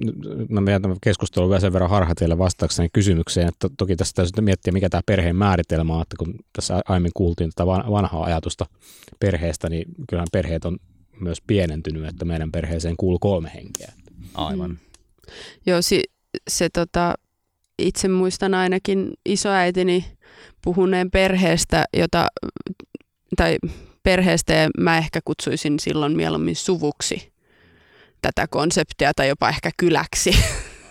mä menen tämän keskustelun vielä sen verran harhatielle vastaukseni kysymykseen, että toki tässä täytyy miettiä, mikä tämä perheen määritelmä on, että kun tässä aiemmin kuultiin tätä vanhaa ajatusta perheestä, niin kyllähän perheet on myös pienentynyt, että meidän perheeseen kuuluu kolme henkeä. Aivan. Mm. Joo, se, se tota, itse muistan ainakin isoäitini puhuneen perheestä, jota, tai perheestä ja mä ehkä kutsuisin silloin mieluummin suvuksi tätä konseptia tai jopa ehkä kyläksi.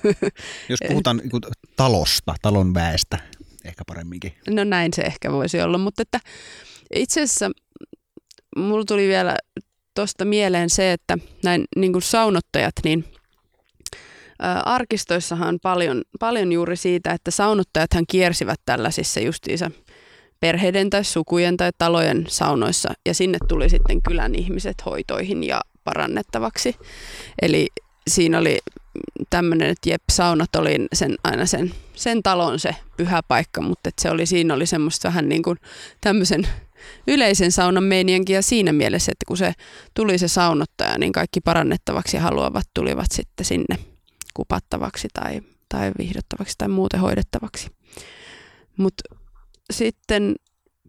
Jos puhutaan niin talosta, talon väestä, ehkä paremminkin. No näin se ehkä voisi olla, mutta että itse asiassa mulla tuli vielä tuosta mieleen se, että näin niin kuin saunottajat, niin arkistoissahan on paljon, paljon juuri siitä, että saunottajathan kiersivät tällaisissa justiinsa perheiden tai sukujen tai talojen saunoissa ja sinne tuli sitten kylän ihmiset hoitoihin ja parannettavaksi. Eli siinä oli tämmöinen, että jep, saunat oli sen, aina sen, sen talon se pyhä paikka, mutta se oli, siinä oli semmoista vähän niin kuin tämmöisen yleisen saunan meiniänkin ja siinä mielessä, että kun se tuli se saunottaja, niin kaikki parannettavaksi haluavat tulivat sitten sinne kupattavaksi tai, tai vihdottavaksi tai muuten hoidettavaksi. Mutta sitten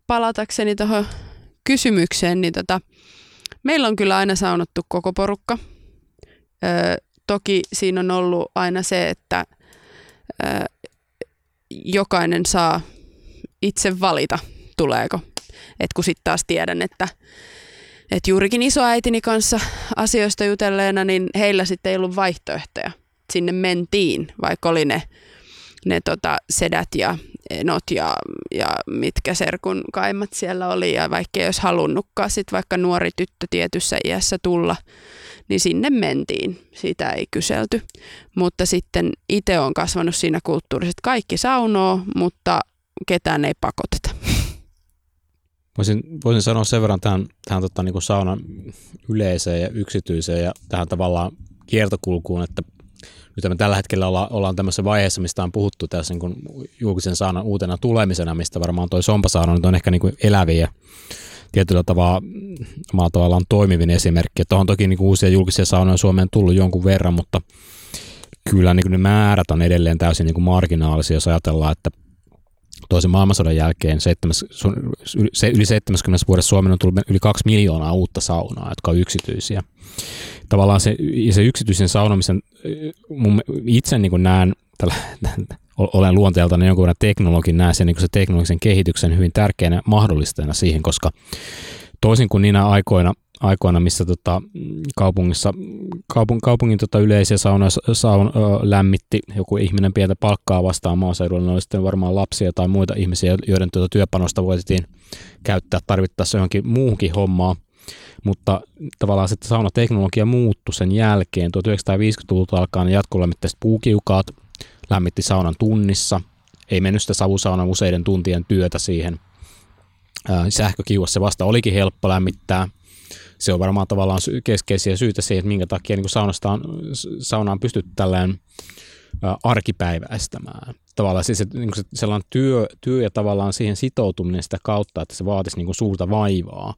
palatakseni tuohon kysymykseen, niin tota, Meillä on kyllä aina saunottu koko porukka. Ö, toki siinä on ollut aina se, että ö, jokainen saa itse valita, tuleeko. Et kun sitten taas tiedän, että et juurikin isoäitini kanssa asioista jutelleena, niin heillä sitten ei ollut vaihtoehtoja. Sinne mentiin, vaikka oli ne, ne tota sedät ja enot ja, ja mitkä serkun kaimat siellä oli ja vaikka jos halunnutkaan sit vaikka nuori tyttö tietyssä iässä tulla, niin sinne mentiin. Sitä ei kyselty. Mutta sitten itse on kasvanut siinä kulttuurissa, että kaikki saunoo, mutta ketään ei pakoteta. Voisin, voisin sanoa sen verran tähän, tähän tota, niin saunan yleiseen ja yksityiseen ja tähän tavallaan kiertokulkuun, että nyt me tällä hetkellä olla, ollaan tämmöisessä vaiheessa, mistä on puhuttu tässä niin kuin julkisen saanan uutena tulemisena, mistä varmaan toi sompasauna nyt on ehkä niin kuin eläviä tietyllä tavalla, omalla tavallaan toimivin esimerkki. Että on toki niin kuin uusia julkisia saunoja Suomeen tullut jonkun verran, mutta kyllä niin kuin ne määrät on edelleen täysin niin kuin marginaalisia, jos ajatellaan, että toisen maailmansodan jälkeen yli 70 vuodessa Suomeen on tullut yli kaksi miljoonaa uutta saunaa, jotka on yksityisiä. Tavallaan se, se yksityisen saunomisen itse niin kuin näen, tällä, olen luonteeltani jonkun verran teknologin, näen sen, niin kuin se teknologisen kehityksen hyvin tärkeänä mahdollistajana siihen, koska toisin kuin niinä aikoina, aikoina missä tota, kaupungissa, kaupung, kaupungin tota, yleisiä saunoja saun, ö, lämmitti joku ihminen pientä palkkaa vastaan maaseudulla, ne oli sitten varmaan lapsia tai muita ihmisiä, joiden tuota työpanosta voitiin käyttää tarvittaessa johonkin muuhunkin hommaa, mutta tavallaan sitten saunateknologia muuttui sen jälkeen. 1950-luvulta alkaen jatkolämmitteiset puukiukaat lämmitti saunan tunnissa, ei mennyt sitä savusaunan useiden tuntien työtä siihen. Sähkökiuassa vasta olikin helppo lämmittää. Se on varmaan tavallaan keskeisiä syitä siihen, että minkä takia niin saunasta on, saunaan pystytty tällään arkipäiväistämään. Tavallaan siis niin se, sellainen työ, työ ja tavallaan siihen sitoutuminen sitä kautta, että se vaatisi niin suurta vaivaa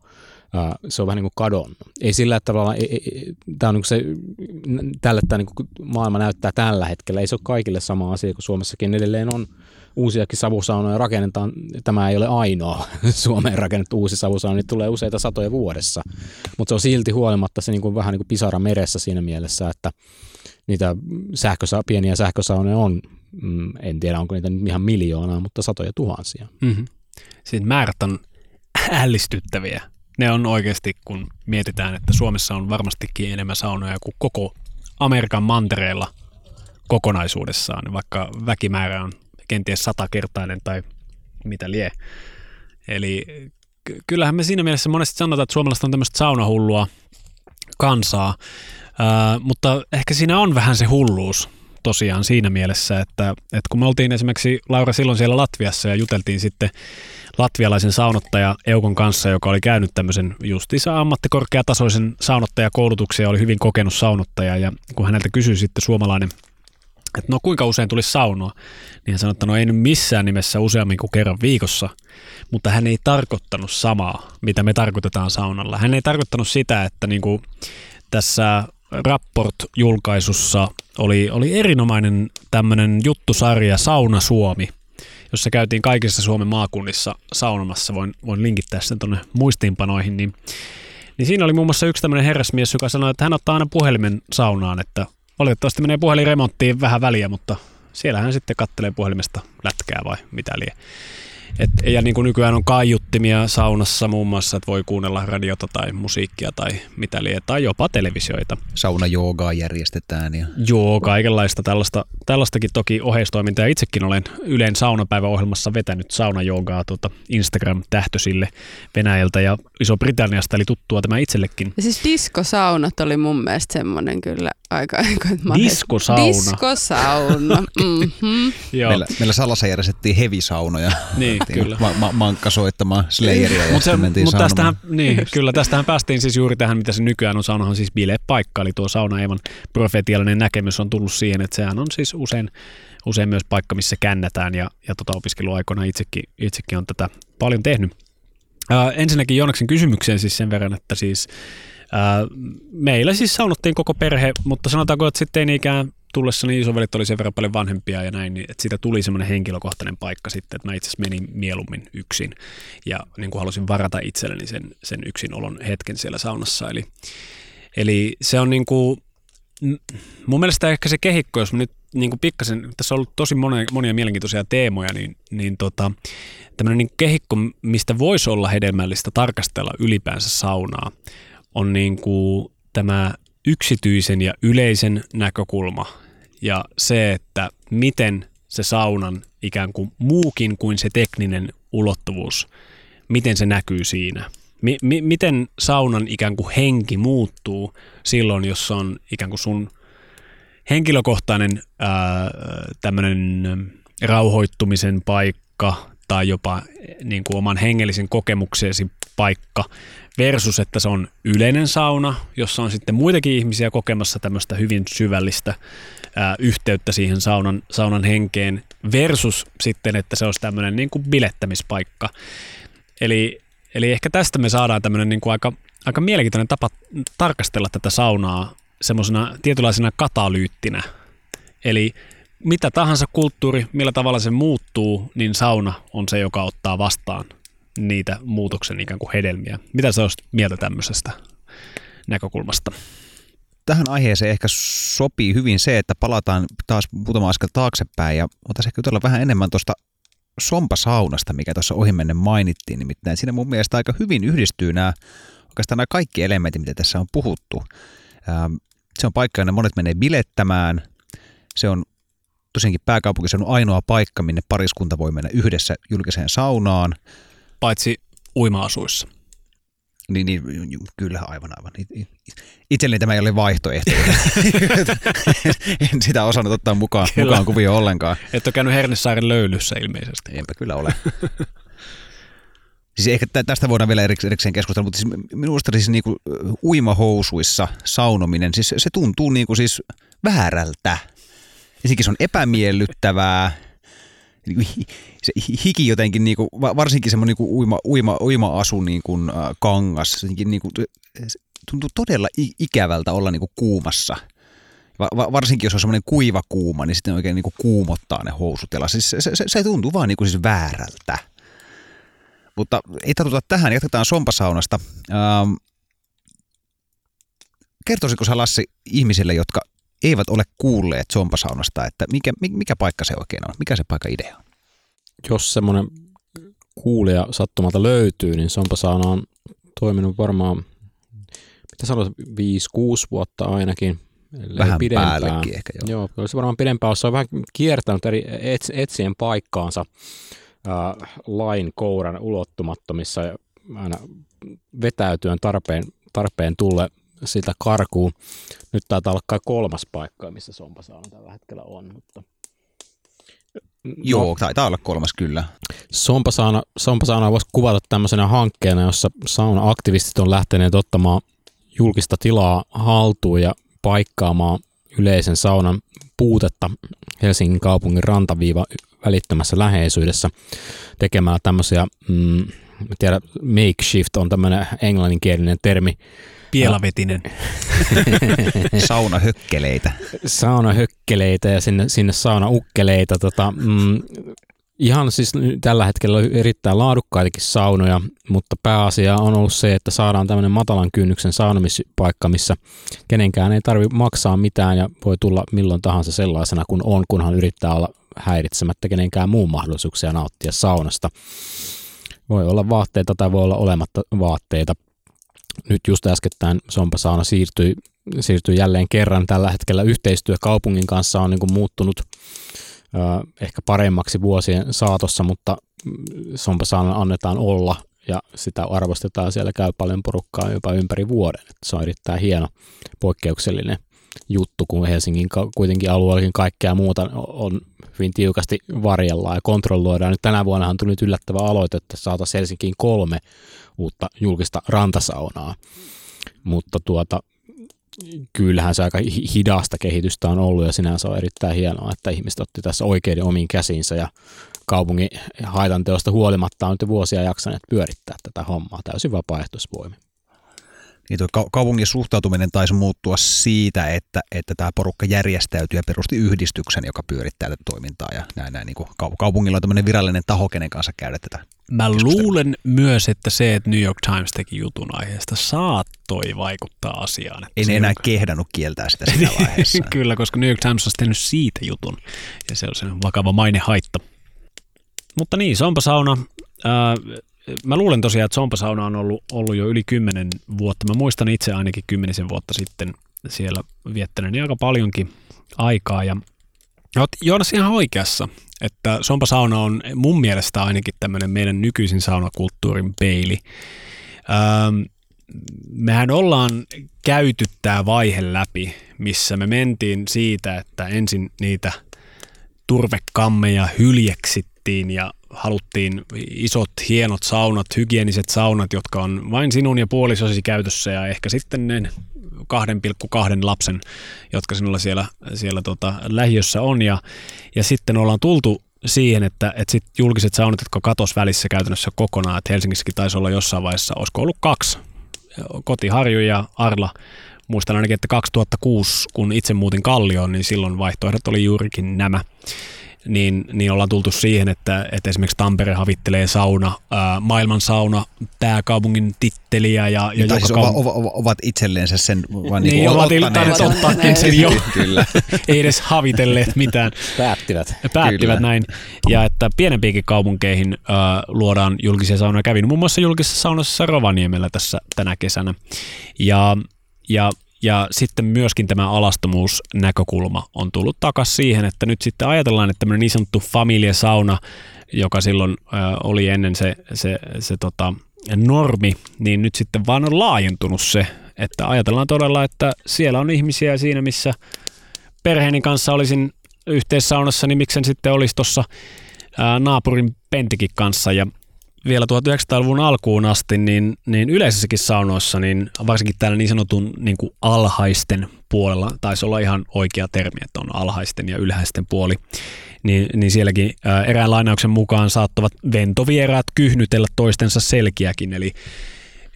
se on vähän niin kuin kadonnut. Ei sillä, että tavallaan, ei, ei, tämä on niin se, tälle tämä niin maailma näyttää tällä hetkellä. Ei se ole kaikille sama asia, kun Suomessakin edelleen on uusiakin savusaunoja rakennetaan. Tämä ei ole ainoa Suomeen rakennettu uusi savusauna, niin tulee useita satoja vuodessa. Mutta se on silti huolimatta se niin kuin vähän niin kuin pisara meressä siinä mielessä, että niitä sähkösa, pieniä sähkösaunoja on, mm, en tiedä onko niitä nyt ihan miljoonaa, mutta satoja tuhansia. Mm-hmm. Siinä määrät on ällistyttäviä ne on oikeasti, kun mietitään, että Suomessa on varmastikin enemmän saunoja kuin koko Amerikan mantereella kokonaisuudessaan, vaikka väkimäärä on kenties satakertainen tai mitä lie. Eli kyllähän me siinä mielessä monesti sanotaan, että suomalaiset on tämmöistä saunahullua kansaa, ää, mutta ehkä siinä on vähän se hulluus tosiaan siinä mielessä, että, että kun me oltiin esimerkiksi Laura silloin siellä Latviassa ja juteltiin sitten latvialaisen saunottaja Eukon kanssa, joka oli käynyt tämmöisen justiinsa ammattikorkeatasoisen saunottajakoulutuksen ja oli hyvin kokenut saunottaja. Ja kun häneltä kysyi sitten suomalainen, että no kuinka usein tulisi saunoa, niin hän sanoi, että no ei nyt missään nimessä useammin kuin kerran viikossa, mutta hän ei tarkoittanut samaa, mitä me tarkoitetaan saunalla. Hän ei tarkoittanut sitä, että niin kuin tässä Rapport-julkaisussa oli, oli erinomainen tämmöinen juttusarja Sauna Suomi – jossa käytiin kaikissa Suomen maakunnissa saunomassa, voin, voin linkittää sen tuonne muistiinpanoihin, niin, niin siinä oli muun muassa yksi tämmöinen herrasmies, joka sanoi, että hän ottaa aina puhelimen saunaan, että valitettavasti menee puhelin remonttiin vähän väliä, mutta siellä hän sitten kattelee puhelimesta lätkää vai mitä liian. Et, ja niin kuin nykyään on kaiuttimia saunassa muun muassa, että voi kuunnella radiota tai musiikkia tai mitä liian, tai jopa televisioita. Sauna joogaa järjestetään. Ja... Joo, kaikenlaista tällaista, tällaistakin toki oheistoimintaa. Itsekin olen Ylen saunapäiväohjelmassa vetänyt saunajoogaa tuota Instagram-tähtösille Venäjältä ja Iso-Britanniasta, eli tuttua tämä itsellekin. Ja siis diskosaunat oli mun mielestä semmoinen kyllä aika... aika diskosauna. Diskosauna. mm-hmm. meillä, meillä Salassa järjestettiin hevisaunoja. niin, kyllä. Ma- ma- mankka soittamaan Slayeria ja Mutta mut tästähän, niin, kyllä, tästähän päästiin siis juuri tähän, mitä se nykyään on. Saunahan siis bilepaikka, eli tuo sauna Eevan profetiallinen näkemys on tullut siihen, että sehän on siis usein, usein myös paikka, missä kännätään ja, ja tota opiskeluaikoina itsekin, itsekin on tätä paljon tehnyt. Äh, ensinnäkin Joonaksen kysymykseen siis sen verran, että siis äh, meillä siis saunottiin koko perhe, mutta sanotaanko, että sitten ei ikään tullessa niin isovelit oli sen verran paljon vanhempia ja näin, niin että siitä tuli semmoinen henkilökohtainen paikka sitten, että mä itse asiassa menin mieluummin yksin ja niin kuin halusin varata itselleni sen, sen yksinolon hetken siellä saunassa. Eli, eli se on niin kuin, mun mielestä ehkä se kehikko, jos mä nyt niin kuin pikkasen, tässä on ollut tosi monia, monia mielenkiintoisia teemoja, niin, niin tota, tämmöinen niin kehikko, mistä voisi olla hedelmällistä tarkastella ylipäänsä saunaa, on niin kuin tämä yksityisen ja yleisen näkökulma ja se, että miten se saunan ikään kuin muukin kuin se tekninen ulottuvuus, miten se näkyy siinä. Mi- mi- miten saunan ikään kuin henki muuttuu silloin, jos on ikään kuin sun henkilökohtainen tämmöinen rauhoittumisen paikka tai jopa niin kuin oman hengellisen kokemukseesi biletyspaikka versus, että se on yleinen sauna, jossa on sitten muitakin ihmisiä kokemassa tämmöistä hyvin syvällistä ää, yhteyttä siihen saunan, saunan henkeen versus sitten, että se olisi tämmöinen niin kuin bilettämispaikka. Eli, eli ehkä tästä me saadaan tämmöinen niin kuin aika, aika mielenkiintoinen tapa tarkastella tätä saunaa semmoisena tietynlaisena katalyyttinä. Eli mitä tahansa kulttuuri, millä tavalla se muuttuu, niin sauna on se, joka ottaa vastaan niitä muutoksen ikään kuin hedelmiä. Mitä sä olisit mieltä tämmöisestä näkökulmasta? Tähän aiheeseen ehkä sopii hyvin se, että palataan taas muutama askel taaksepäin ja otaisiin ehkä jutella vähän enemmän tuosta sompasaunasta, mikä tuossa ohimennen mainittiin. Nimittäin siinä mun mielestä aika hyvin yhdistyy nämä, oikeastaan nämä kaikki elementit, mitä tässä on puhuttu. Se on paikka, jonne monet menee bilettämään. Se on tosiaankin pääkaupunkiseudun ainoa paikka, minne pariskunta voi mennä yhdessä julkiseen saunaan. Paitsi uima-asuissa. Niin, niin, kyllä, aivan, aivan. Itselleni tämä ei ole vaihtoehto. en sitä osannut ottaa mukaan, mukaan kuvio ollenkaan. Et ole käynyt Hernesaaren löylyssä ilmeisesti. Enpä kyllä ole. Siis ehkä tästä voidaan vielä erikseen keskustella, mutta siis minusta siis niinku uimahousuissa saunominen, siis se tuntuu niinku siis väärältä. Ensinnäkin se on epämiellyttävää, se hiki jotenkin, niinku, varsinkin semmoinen niinku uima, uima, uima-asu niinku, äh, kangas, jotenkin niinku, tuntuu todella ikävältä olla niinku kuumassa. Va- varsinkin jos on semmoinen kuiva kuuma, niin sitten oikein niinku kuumottaa ne housut. Siis se, se, se tuntuu vaan niinku siis väärältä. Mutta ei tartuta tähän, jatketaan sompasaunasta. Ähm, kertoisiko sä Lassi ihmisille, jotka eivät ole kuulleet sompasaunasta, että mikä, mikä paikka se oikein on? Mikä se paikka idea on? Jos semmoinen kuulija sattumalta löytyy, niin sompasauna on toiminut varmaan, mitä sanoit, 5-6 vuotta ainakin. Vähän pidempään. päällekin ehkä joo. Joo, olisi varmaan pidempään, jos on vähän kiertänyt eri ets, etsien paikkaansa äh, lain kouran ulottumattomissa ja aina vetäytyen tarpeen, tarpeen tulle sitä karkuun. Nyt taitaa olla kai kolmas paikka, missä Sompasauna tällä hetkellä on. Mutta... No, Joo, taitaa olla kolmas kyllä. Sompasauna, Sompasauna voisi kuvata tämmöisenä hankkeena, jossa sauna-aktivistit on lähteneet ottamaan julkista tilaa haltuun ja paikkaamaan yleisen saunan puutetta Helsingin kaupungin rantaviiva välittömässä läheisyydessä tekemällä tämmöisiä, mm, tiedä, makeshift on tämmöinen englanninkielinen termi, Pielavetinen. Saunahökkeleitä. Saunahökkeleitä ja sinne, sinne saunaukkeleita. Tota, mm, ihan siis tällä hetkellä on erittäin laadukkaitakin saunoja, mutta pääasia on ollut se, että saadaan tämmöinen matalan kynnyksen saunomispaikka, missä kenenkään ei tarvitse maksaa mitään ja voi tulla milloin tahansa sellaisena kuin on, kunhan yrittää olla häiritsemättä kenenkään muun mahdollisuuksia nauttia saunasta. Voi olla vaatteita tai voi olla olematta vaatteita. Nyt just äskettäin Sompasauna siirtyi, siirtyi jälleen kerran. Tällä hetkellä yhteistyö kaupungin kanssa on niin kuin muuttunut ehkä paremmaksi vuosien saatossa, mutta Sompasaanan annetaan olla ja sitä arvostetaan. Siellä käy paljon porukkaa jopa ympäri vuoden. Se on erittäin hieno, poikkeuksellinen juttu, kun Helsingin kuitenkin alueellakin kaikkea muuta on hyvin tiukasti varjellaan ja kontrolloidaan. Nyt tänä vuonna on tullut yllättävä aloite, että saataisiin Helsinkiin kolme uutta julkista rantasaunaa. Mutta tuota, kyllähän se aika hidasta kehitystä on ollut ja sinänsä on erittäin hienoa, että ihmiset otti tässä oikeiden omiin käsiinsä ja kaupungin haitanteosta huolimatta on nyt vuosia jaksaneet pyörittää tätä hommaa täysin vapaaehtoisvoimin niin tuo kaupungin suhtautuminen taisi muuttua siitä, että, että tämä porukka järjestäytyi ja perusti yhdistyksen, joka pyörittää tätä toimintaa ja näin, näin niin kuin kaupungilla on tämmöinen virallinen taho, kenen kanssa käydä tätä Mä luulen myös, että se, että New York Times teki jutun aiheesta, saattoi vaikuttaa asiaan. En se enää joka... kehdannut kieltää sitä siinä vaiheessa. Kyllä, koska New York Times on tehnyt siitä jutun ja se on se vakava mainehaitta. Mutta niin, Sompasauna, äh, mä luulen tosiaan, että Sompasauna on ollut, ollut jo yli kymmenen vuotta. Mä muistan itse ainakin kymmenisen vuotta sitten siellä viettäneeni aika paljonkin aikaa. Ja oot Joonas ihan oikeassa, että Sompasauna on mun mielestä ainakin tämmöinen meidän nykyisin saunakulttuurin peili. Öö, mehän ollaan käyty tämä vaihe läpi, missä me mentiin siitä, että ensin niitä turvekammeja hyljeksittiin ja haluttiin isot, hienot saunat, hygieniset saunat, jotka on vain sinun ja puolisosi käytössä ja ehkä sitten ne 2,2 lapsen, jotka sinulla siellä, siellä tota, lähiössä on. Ja, ja sitten ollaan tultu siihen, että, että sit julkiset saunat, jotka katos välissä käytännössä kokonaan, että Helsingissäkin taisi olla jossain vaiheessa, olisiko ollut kaksi, Kotiharju ja Arla. Muistan ainakin, että 2006, kun itse muutin Kallioon, niin silloin vaihtoehdot oli juurikin nämä niin, niin ollaan tultu siihen, että, että esimerkiksi Tampere havittelee sauna, ää, maailman sauna, pääkaupungin titteliä. Ja, ja tai joka siis kaupung- ovat, ovat, ovat itselleensä sen vaan Niin, niinku ovat ottaneet iltaneet sen. jo. Kyllä. ei edes havitelleet mitään. Päättivät. päättivät Kyllä. näin. Ja että pienempiinkin kaupunkeihin äh, luodaan julkisia saunoja. Kävin muun muassa julkisessa saunassa Rovaniemellä tässä tänä kesänä. Ja, ja, ja sitten myöskin tämä alastomuusnäkökulma on tullut takaisin siihen, että nyt sitten ajatellaan, että tämmöinen niin sanottu familiasauna, joka silloin oli ennen se, se, se tota, normi, niin nyt sitten vaan on laajentunut se, että ajatellaan todella, että siellä on ihmisiä siinä, missä perheeni kanssa olisin yhteissaunassa, niin miksen sitten olisi tuossa naapurin Pentikin kanssa. Ja vielä 1900-luvun alkuun asti, niin, niin yleisessäkin saunoissa, niin varsinkin täällä niin sanotun niin kuin alhaisten puolella, taisi olla ihan oikea termi, että on alhaisten ja ylhäisten puoli, niin, niin sielläkin ää, erään lainauksen mukaan saattavat ventovieraat kyhnytellä toistensa selkiäkin, eli,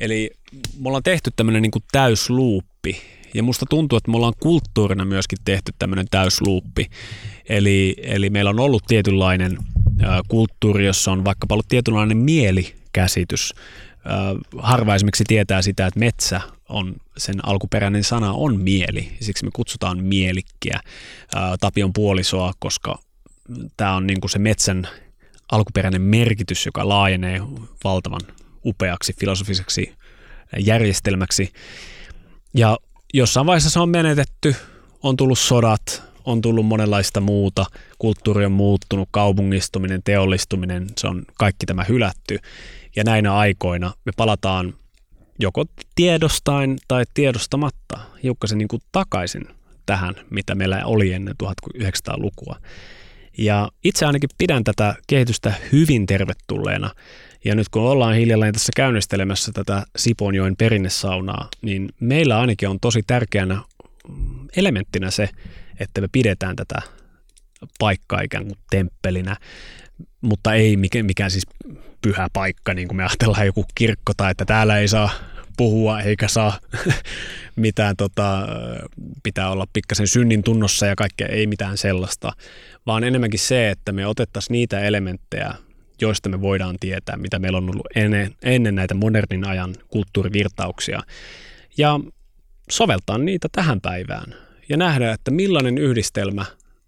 eli me ollaan tehty tämmöinen niin täysluuppi, ja musta tuntuu, että me ollaan kulttuurina myöskin tehty tämmöinen täysluuppi. Eli, eli meillä on ollut tietynlainen kulttuuri, jossa on vaikkapa ollut tietynlainen mielikäsitys. Harva esimerkiksi tietää sitä, että metsä on, sen alkuperäinen sana on mieli. Siksi me kutsutaan mielikkiä Tapion puolisoa, koska tämä on niin kuin se metsän alkuperäinen merkitys, joka laajenee valtavan upeaksi filosofiseksi järjestelmäksi. Ja jossain vaiheessa se on menetetty, on tullut sodat, on tullut monenlaista muuta, kulttuuri on muuttunut, kaupungistuminen, teollistuminen, se on kaikki tämä hylätty. Ja näinä aikoina me palataan joko tiedostain tai tiedostamatta hiukkasen niin kuin takaisin tähän, mitä meillä oli ennen 1900-lukua. Ja itse ainakin pidän tätä kehitystä hyvin tervetulleena. Ja nyt kun ollaan hiljalleen tässä käynnistelemässä tätä Siponjoen perinnesaunaa, niin meillä ainakin on tosi tärkeänä elementtinä se, että me pidetään tätä paikkaa ikään kuin temppelinä, mutta ei mikään, mikään siis pyhä paikka, niin kuin me ajatellaan joku kirkko tai että täällä ei saa puhua eikä saa mitään, tota, pitää olla pikkasen synnin tunnossa ja kaikkea, ei mitään sellaista, vaan enemmänkin se, että me otettaisiin niitä elementtejä, joista me voidaan tietää, mitä meillä on ollut ennen, ennen näitä modernin ajan kulttuurivirtauksia, ja soveltaa niitä tähän päivään ja nähdä, että millainen yhdistelmä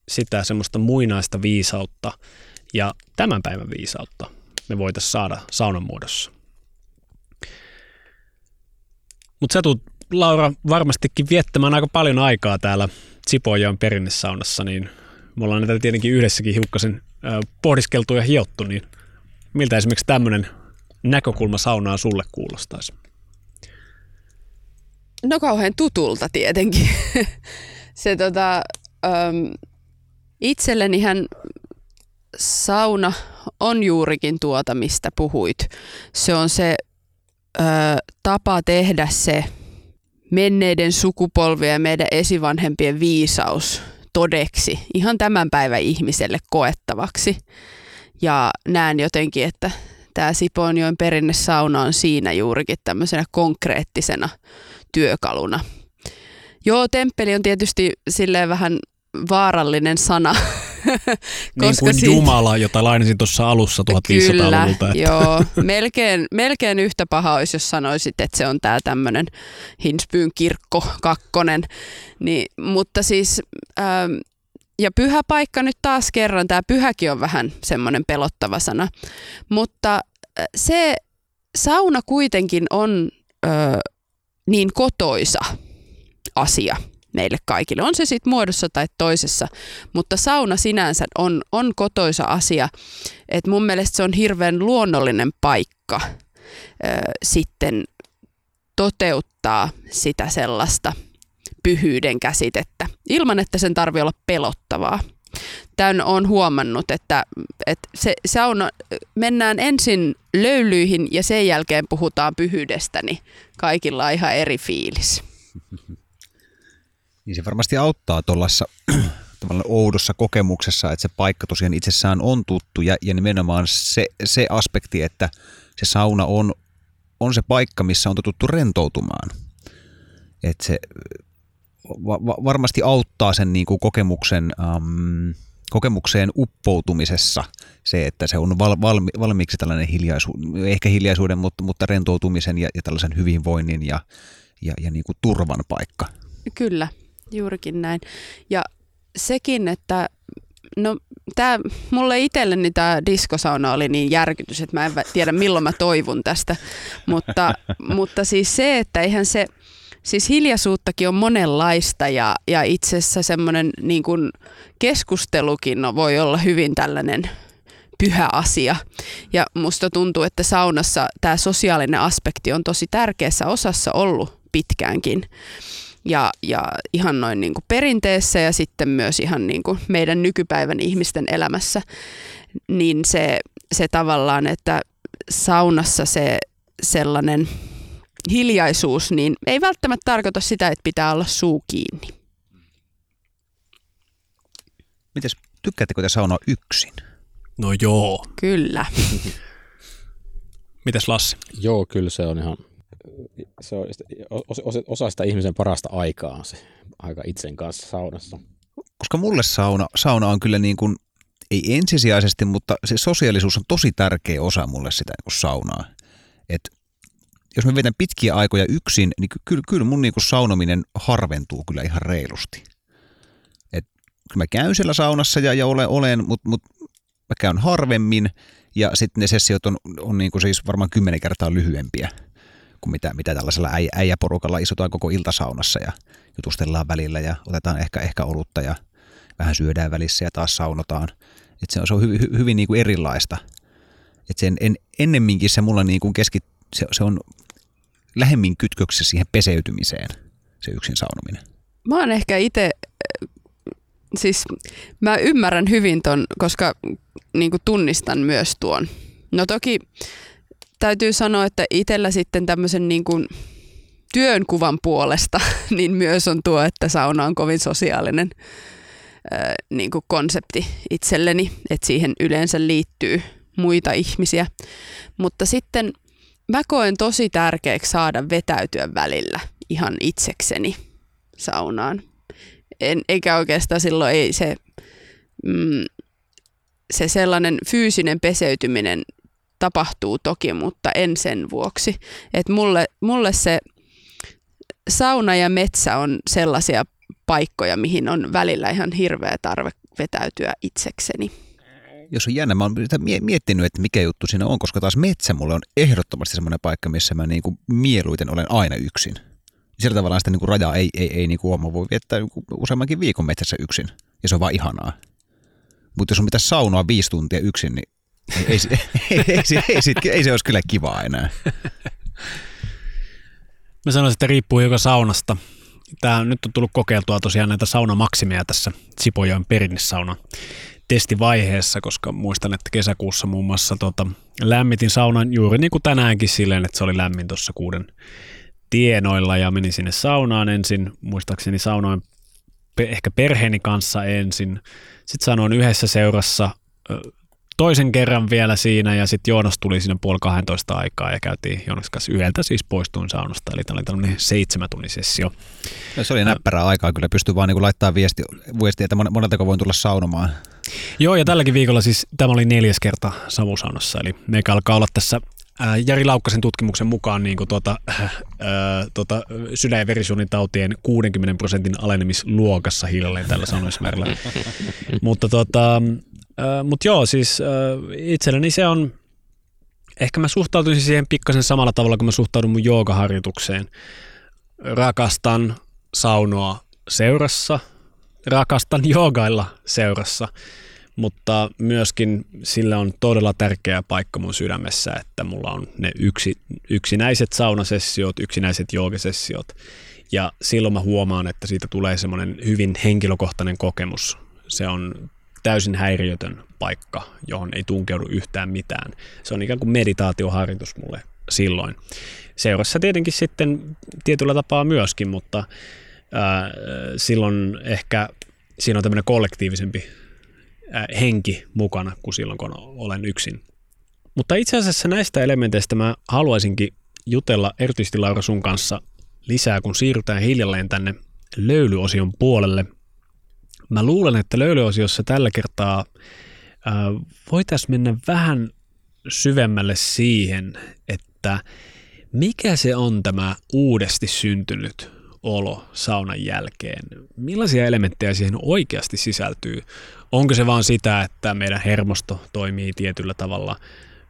sitä semmoista muinaista viisautta ja tämän päivän viisautta me voitaisiin saada saunan muodossa. Mutta sä tulet, Laura, varmastikin viettämään aika paljon aikaa täällä Sipoonjoen perinnesaunassa, niin me ollaan näitä tietenkin yhdessäkin hiukkasen pohdiskeltu ja hiottu, niin miltä esimerkiksi tämmöinen näkökulma saunaan sulle kuulostaisi? No kauhean tutulta tietenkin. Se tota, äm, itsellenihän sauna on juurikin tuota, mistä puhuit. Se on se ö, tapa tehdä se menneiden sukupolvien ja meidän esivanhempien viisaus todeksi ihan tämän päivän ihmiselle koettavaksi. Ja näen jotenkin, että tämä Sipoonjoen perinnesauna on siinä juurikin tämmöisenä konkreettisena työkaluna. Joo, temppeli on tietysti silleen vähän vaarallinen sana. niin kuin siitä- Jumala, jota lainasin tuossa alussa 1500-luvulta. Kyllä, joo. Melkein, melkein yhtä paha olisi, jos sanoisit, että se on tämä tämmöinen Hinsbyyn kirkko kakkonen. Niin, mutta siis, ähm, ja pyhä paikka nyt taas kerran, tämä pyhäkin on vähän semmoinen pelottava sana. Mutta äh, se sauna kuitenkin on ö, niin kotoisa asia meille kaikille. On se sitten muodossa tai toisessa, mutta sauna sinänsä on, on kotoisa asia. Et mun mielestä se on hirveän luonnollinen paikka ö, sitten toteuttaa sitä sellaista pyhyyden käsitettä, ilman että sen tarvii olla pelottavaa. Tämän on huomannut, että, että se sauna, mennään ensin löylyihin ja sen jälkeen puhutaan pyhyydestä, niin kaikilla on ihan eri fiilis. Niin se varmasti auttaa tuollaisessa tavallaan oudossa kokemuksessa, että se paikka tosiaan itsessään on tuttu ja, ja nimenomaan se, se aspekti, että se sauna on, on se paikka, missä on totuttu rentoutumaan. Että se va- varmasti auttaa sen niin kuin kokemuksen, um, kokemukseen uppoutumisessa se, että se on val- valmi- valmiiksi tällainen hiljaisuuden, ehkä hiljaisuuden, mutta, mutta rentoutumisen ja, ja tällaisen hyvinvoinnin ja, ja, ja niin kuin turvan paikka. Kyllä, juurikin näin. Ja sekin, että no tää, mulle itselleni tämä diskosauna oli niin järkytys, että mä en tiedä milloin mä toivun tästä, mutta, mutta siis se, että eihän se, siis hiljaisuuttakin on monenlaista ja, ja itse asiassa semmoinen niin kuin keskustelukin no, voi olla hyvin tällainen pyhä asia. Ja musta tuntuu, että saunassa tämä sosiaalinen aspekti on tosi tärkeässä osassa ollut pitkäänkin. Ja, ja ihan noin niin kuin perinteessä ja sitten myös ihan niin kuin meidän nykypäivän ihmisten elämässä, niin se, se tavallaan, että saunassa se sellainen hiljaisuus, niin ei välttämättä tarkoita sitä, että pitää olla suu kiinni. Mites, tykkäättekö te saunaa yksin? No joo. Kyllä. Mites Lassi? Joo, kyllä se on ihan, se on osa, osa sitä ihmisen parasta aikaa se aika itsen kanssa saunassa. Koska mulle sauna, sauna on kyllä niin kuin, ei ensisijaisesti, mutta se sosiaalisuus on tosi tärkeä osa mulle sitä niin kuin saunaa. Et jos mä vetän pitkiä aikoja yksin, niin kyllä, kyllä mun niin kuin saunominen harventuu kyllä ihan reilusti. Et kyllä mä käyn siellä saunassa ja, ja olen, olen mutta mut mä käyn harvemmin ja sitten ne sessiot on, on niin kuin siis varmaan kymmenen kertaa lyhyempiä kuin mitä, mitä tällaisella äijä, äijäporukalla istutaan koko iltasaunassa ja jutustellaan välillä ja otetaan ehkä, ehkä olutta ja vähän syödään välissä ja taas saunotaan. Et se on, se on hy, hy, hyvin niin kuin erilaista. Et sen en, ennemminkin se mulla niin kuin keskit, se, se on lähemmin kytköksessä siihen peseytymiseen, se yksin saunominen. Mä oon ehkä itse, siis mä ymmärrän hyvin ton, koska niin tunnistan myös tuon. No toki täytyy sanoa, että itsellä sitten tämmöisen niin kuin työnkuvan puolesta, niin myös on tuo, että sauna on kovin sosiaalinen niin kuin konsepti itselleni, että siihen yleensä liittyy muita ihmisiä. Mutta sitten mä koen tosi tärkeäksi saada vetäytyä välillä ihan itsekseni saunaan. En, eikä oikeastaan silloin ei se, mm, se sellainen fyysinen peseytyminen tapahtuu toki, mutta en sen vuoksi. Et mulle, mulle se sauna ja metsä on sellaisia paikkoja, mihin on välillä ihan hirveä tarve vetäytyä itsekseni. Jos on jännä, mä oon miettinyt, että mikä juttu siinä on, koska taas metsä mulle on ehdottomasti semmoinen paikka, missä mä niin kuin mieluiten olen aina yksin. Sillä tavallaan sitä niin kuin rajaa ei, ei, ei niin kuin ole. voi viettää niin useammankin viikon metsässä yksin, ja se on vaan ihanaa. Mutta jos on mitä saunoa viisi tuntia yksin, niin ei, ei, ei, ei, ei, ei, ei se olisi kyllä kiva enää. Mä sanoisin, että riippuu joka saunasta. Tää, nyt on tullut kokeiltua tosiaan näitä saunamaksimeja tässä Sipojoen perinnesauna testivaiheessa, koska muistan, että kesäkuussa muun muassa tota, lämmitin saunan juuri niin kuin tänäänkin silleen, että se oli lämmin tuossa kuuden tienoilla ja menin sinne saunaan ensin, muistaakseni saunoin ehkä perheeni kanssa ensin. Sitten sanoin yhdessä seurassa toisen kerran vielä siinä ja sitten Joonas tuli sinne puoli 12 aikaa ja käytiin Joonas kanssa yhdeltä siis poistuin saunasta. Eli tämä oli tämmöinen seitsemän tunnin sessio. No, se oli näppärää aikaa, kyllä pystyy vaan niin laittaa viesti, viesti, että moneltako voin tulla saunomaan. Joo, ja tälläkin viikolla siis tämä oli neljäs kerta savusaunassa, eli meikä alkaa olla tässä Jari Laukkasen tutkimuksen mukaan niin kuin tuota, äh, tuota, sydän- ja verisuonitautien 60 prosentin alenemisluokassa hiljalleen tällä sanoismäärällä. Mutta tuota, Äh, Mutta joo, siis äh, itselleni se on, ehkä mä suhtautuisin siihen pikkasen samalla tavalla kuin mä suhtaudun mun joogaharjoitukseen. Rakastan saunoa seurassa, rakastan joogailla seurassa, mutta myöskin sillä on todella tärkeä paikka mun sydämessä, että mulla on ne yksi, yksinäiset saunasessiot, yksinäiset joogasessiot. Ja silloin mä huomaan, että siitä tulee semmoinen hyvin henkilökohtainen kokemus. Se on täysin häiriötön paikka, johon ei tunkeudu yhtään mitään. Se on ikään kuin meditaatioharjoitus mulle silloin. Seurassa tietenkin sitten tietyllä tapaa myöskin, mutta ää, silloin ehkä siinä on tämmöinen kollektiivisempi henki mukana kuin silloin, kun olen yksin. Mutta itse asiassa näistä elementeistä mä haluaisinkin jutella erityisesti Laura sun kanssa lisää, kun siirrytään hiljalleen tänne löylyosion puolelle. Mä luulen, että löylyosiossa tällä kertaa voitaisiin mennä vähän syvemmälle siihen, että mikä se on tämä uudesti syntynyt olo saunan jälkeen? Millaisia elementtejä siihen oikeasti sisältyy? Onko se vaan sitä, että meidän hermosto toimii tietyllä tavalla?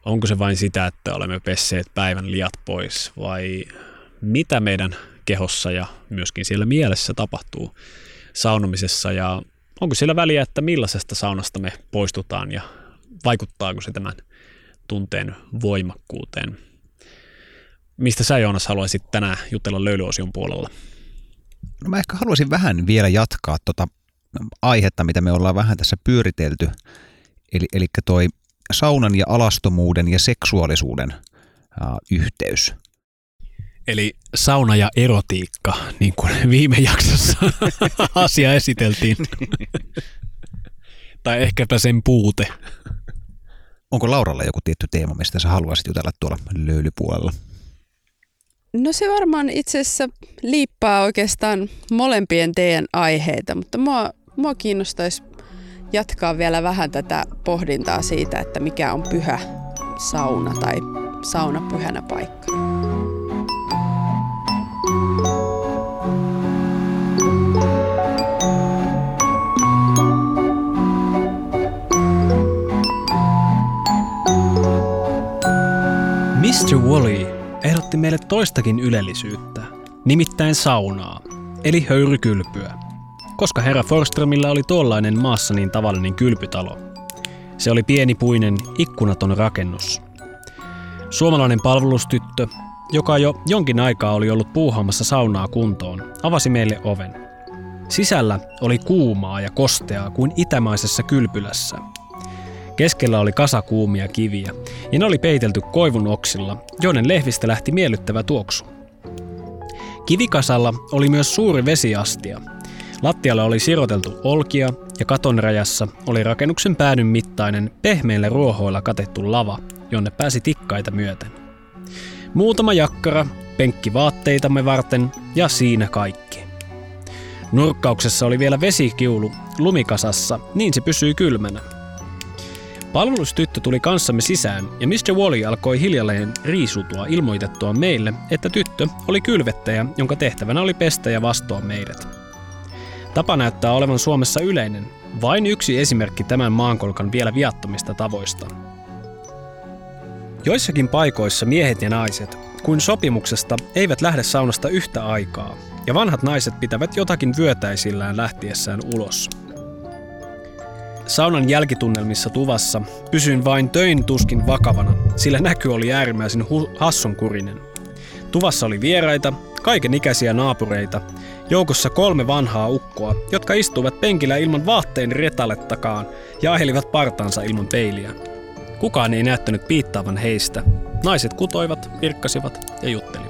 Onko se vain sitä, että olemme pesseet päivän liat pois? Vai mitä meidän kehossa ja myöskin siellä mielessä tapahtuu saunomisessa? Ja onko siellä väliä, että millaisesta saunasta me poistutaan ja vaikuttaako se tämän tunteen voimakkuuteen? Mistä sä Joonas haluaisit tänään jutella löylyosion puolella? No mä ehkä haluaisin vähän vielä jatkaa tuota aihetta, mitä me ollaan vähän tässä pyöritelty. Eli, eli toi saunan ja alastomuuden ja seksuaalisuuden uh, yhteys. Eli sauna ja erotiikka, niin kuin viime jaksossa asia esiteltiin. tai ehkäpä sen puute. Onko Lauralla joku tietty teema, mistä sä haluaisit jutella tuolla löylypuolella? No se varmaan itse asiassa liippaa oikeastaan molempien teidän aiheita, mutta mua, mua kiinnostaisi jatkaa vielä vähän tätä pohdintaa siitä, että mikä on pyhä sauna tai sauna pyhänä paikka. Mr. Wally ehdotti meille toistakin ylellisyyttä, nimittäin saunaa, eli höyrykylpyä, koska herra Forströmillä oli tuollainen maassa niin tavallinen kylpytalo. Se oli pienipuinen, ikkunaton rakennus. Suomalainen palvelustyttö, joka jo jonkin aikaa oli ollut puuhaamassa saunaa kuntoon, avasi meille oven. Sisällä oli kuumaa ja kosteaa kuin itämaisessa kylpylässä – Keskellä oli kasa kuumia kiviä, ja ne oli peitelty koivun oksilla, joiden lehvistä lähti miellyttävä tuoksu. Kivikasalla oli myös suuri vesiastia. Lattialla oli siroteltu olkia ja katon rajassa oli rakennuksen päädyn mittainen pehmeillä ruohoilla katettu lava, jonne pääsi tikkaita myöten. Muutama jakkara, penkki vaatteitamme varten ja siinä kaikki. Nurkkauksessa oli vielä vesikiulu lumikasassa, niin se pysyi kylmänä – Palvelustyttö tuli kanssamme sisään ja Mr. Wally alkoi hiljalleen riisutua ilmoitettua meille, että tyttö oli kylvettäjä, jonka tehtävänä oli pestä ja vastoa meidät. Tapa näyttää olevan Suomessa yleinen, vain yksi esimerkki tämän maankolkan vielä viattomista tavoista. Joissakin paikoissa miehet ja naiset, kuin sopimuksesta, eivät lähde saunasta yhtä aikaa, ja vanhat naiset pitävät jotakin vyötäisillään lähtiessään ulos – Saunan jälkitunnelmissa tuvassa pysyin vain töin tuskin vakavana, sillä näky oli äärimmäisen hu- hassunkurinen. Tuvassa oli vieraita, kaiken ikäisiä naapureita, joukossa kolme vanhaa ukkoa, jotka istuivat penkillä ilman vaatteen retalettakaan ja ahelivat partaansa ilman peiliä. Kukaan ei näyttänyt piittaavan heistä. Naiset kutoivat, virkkasivat ja juttelivat.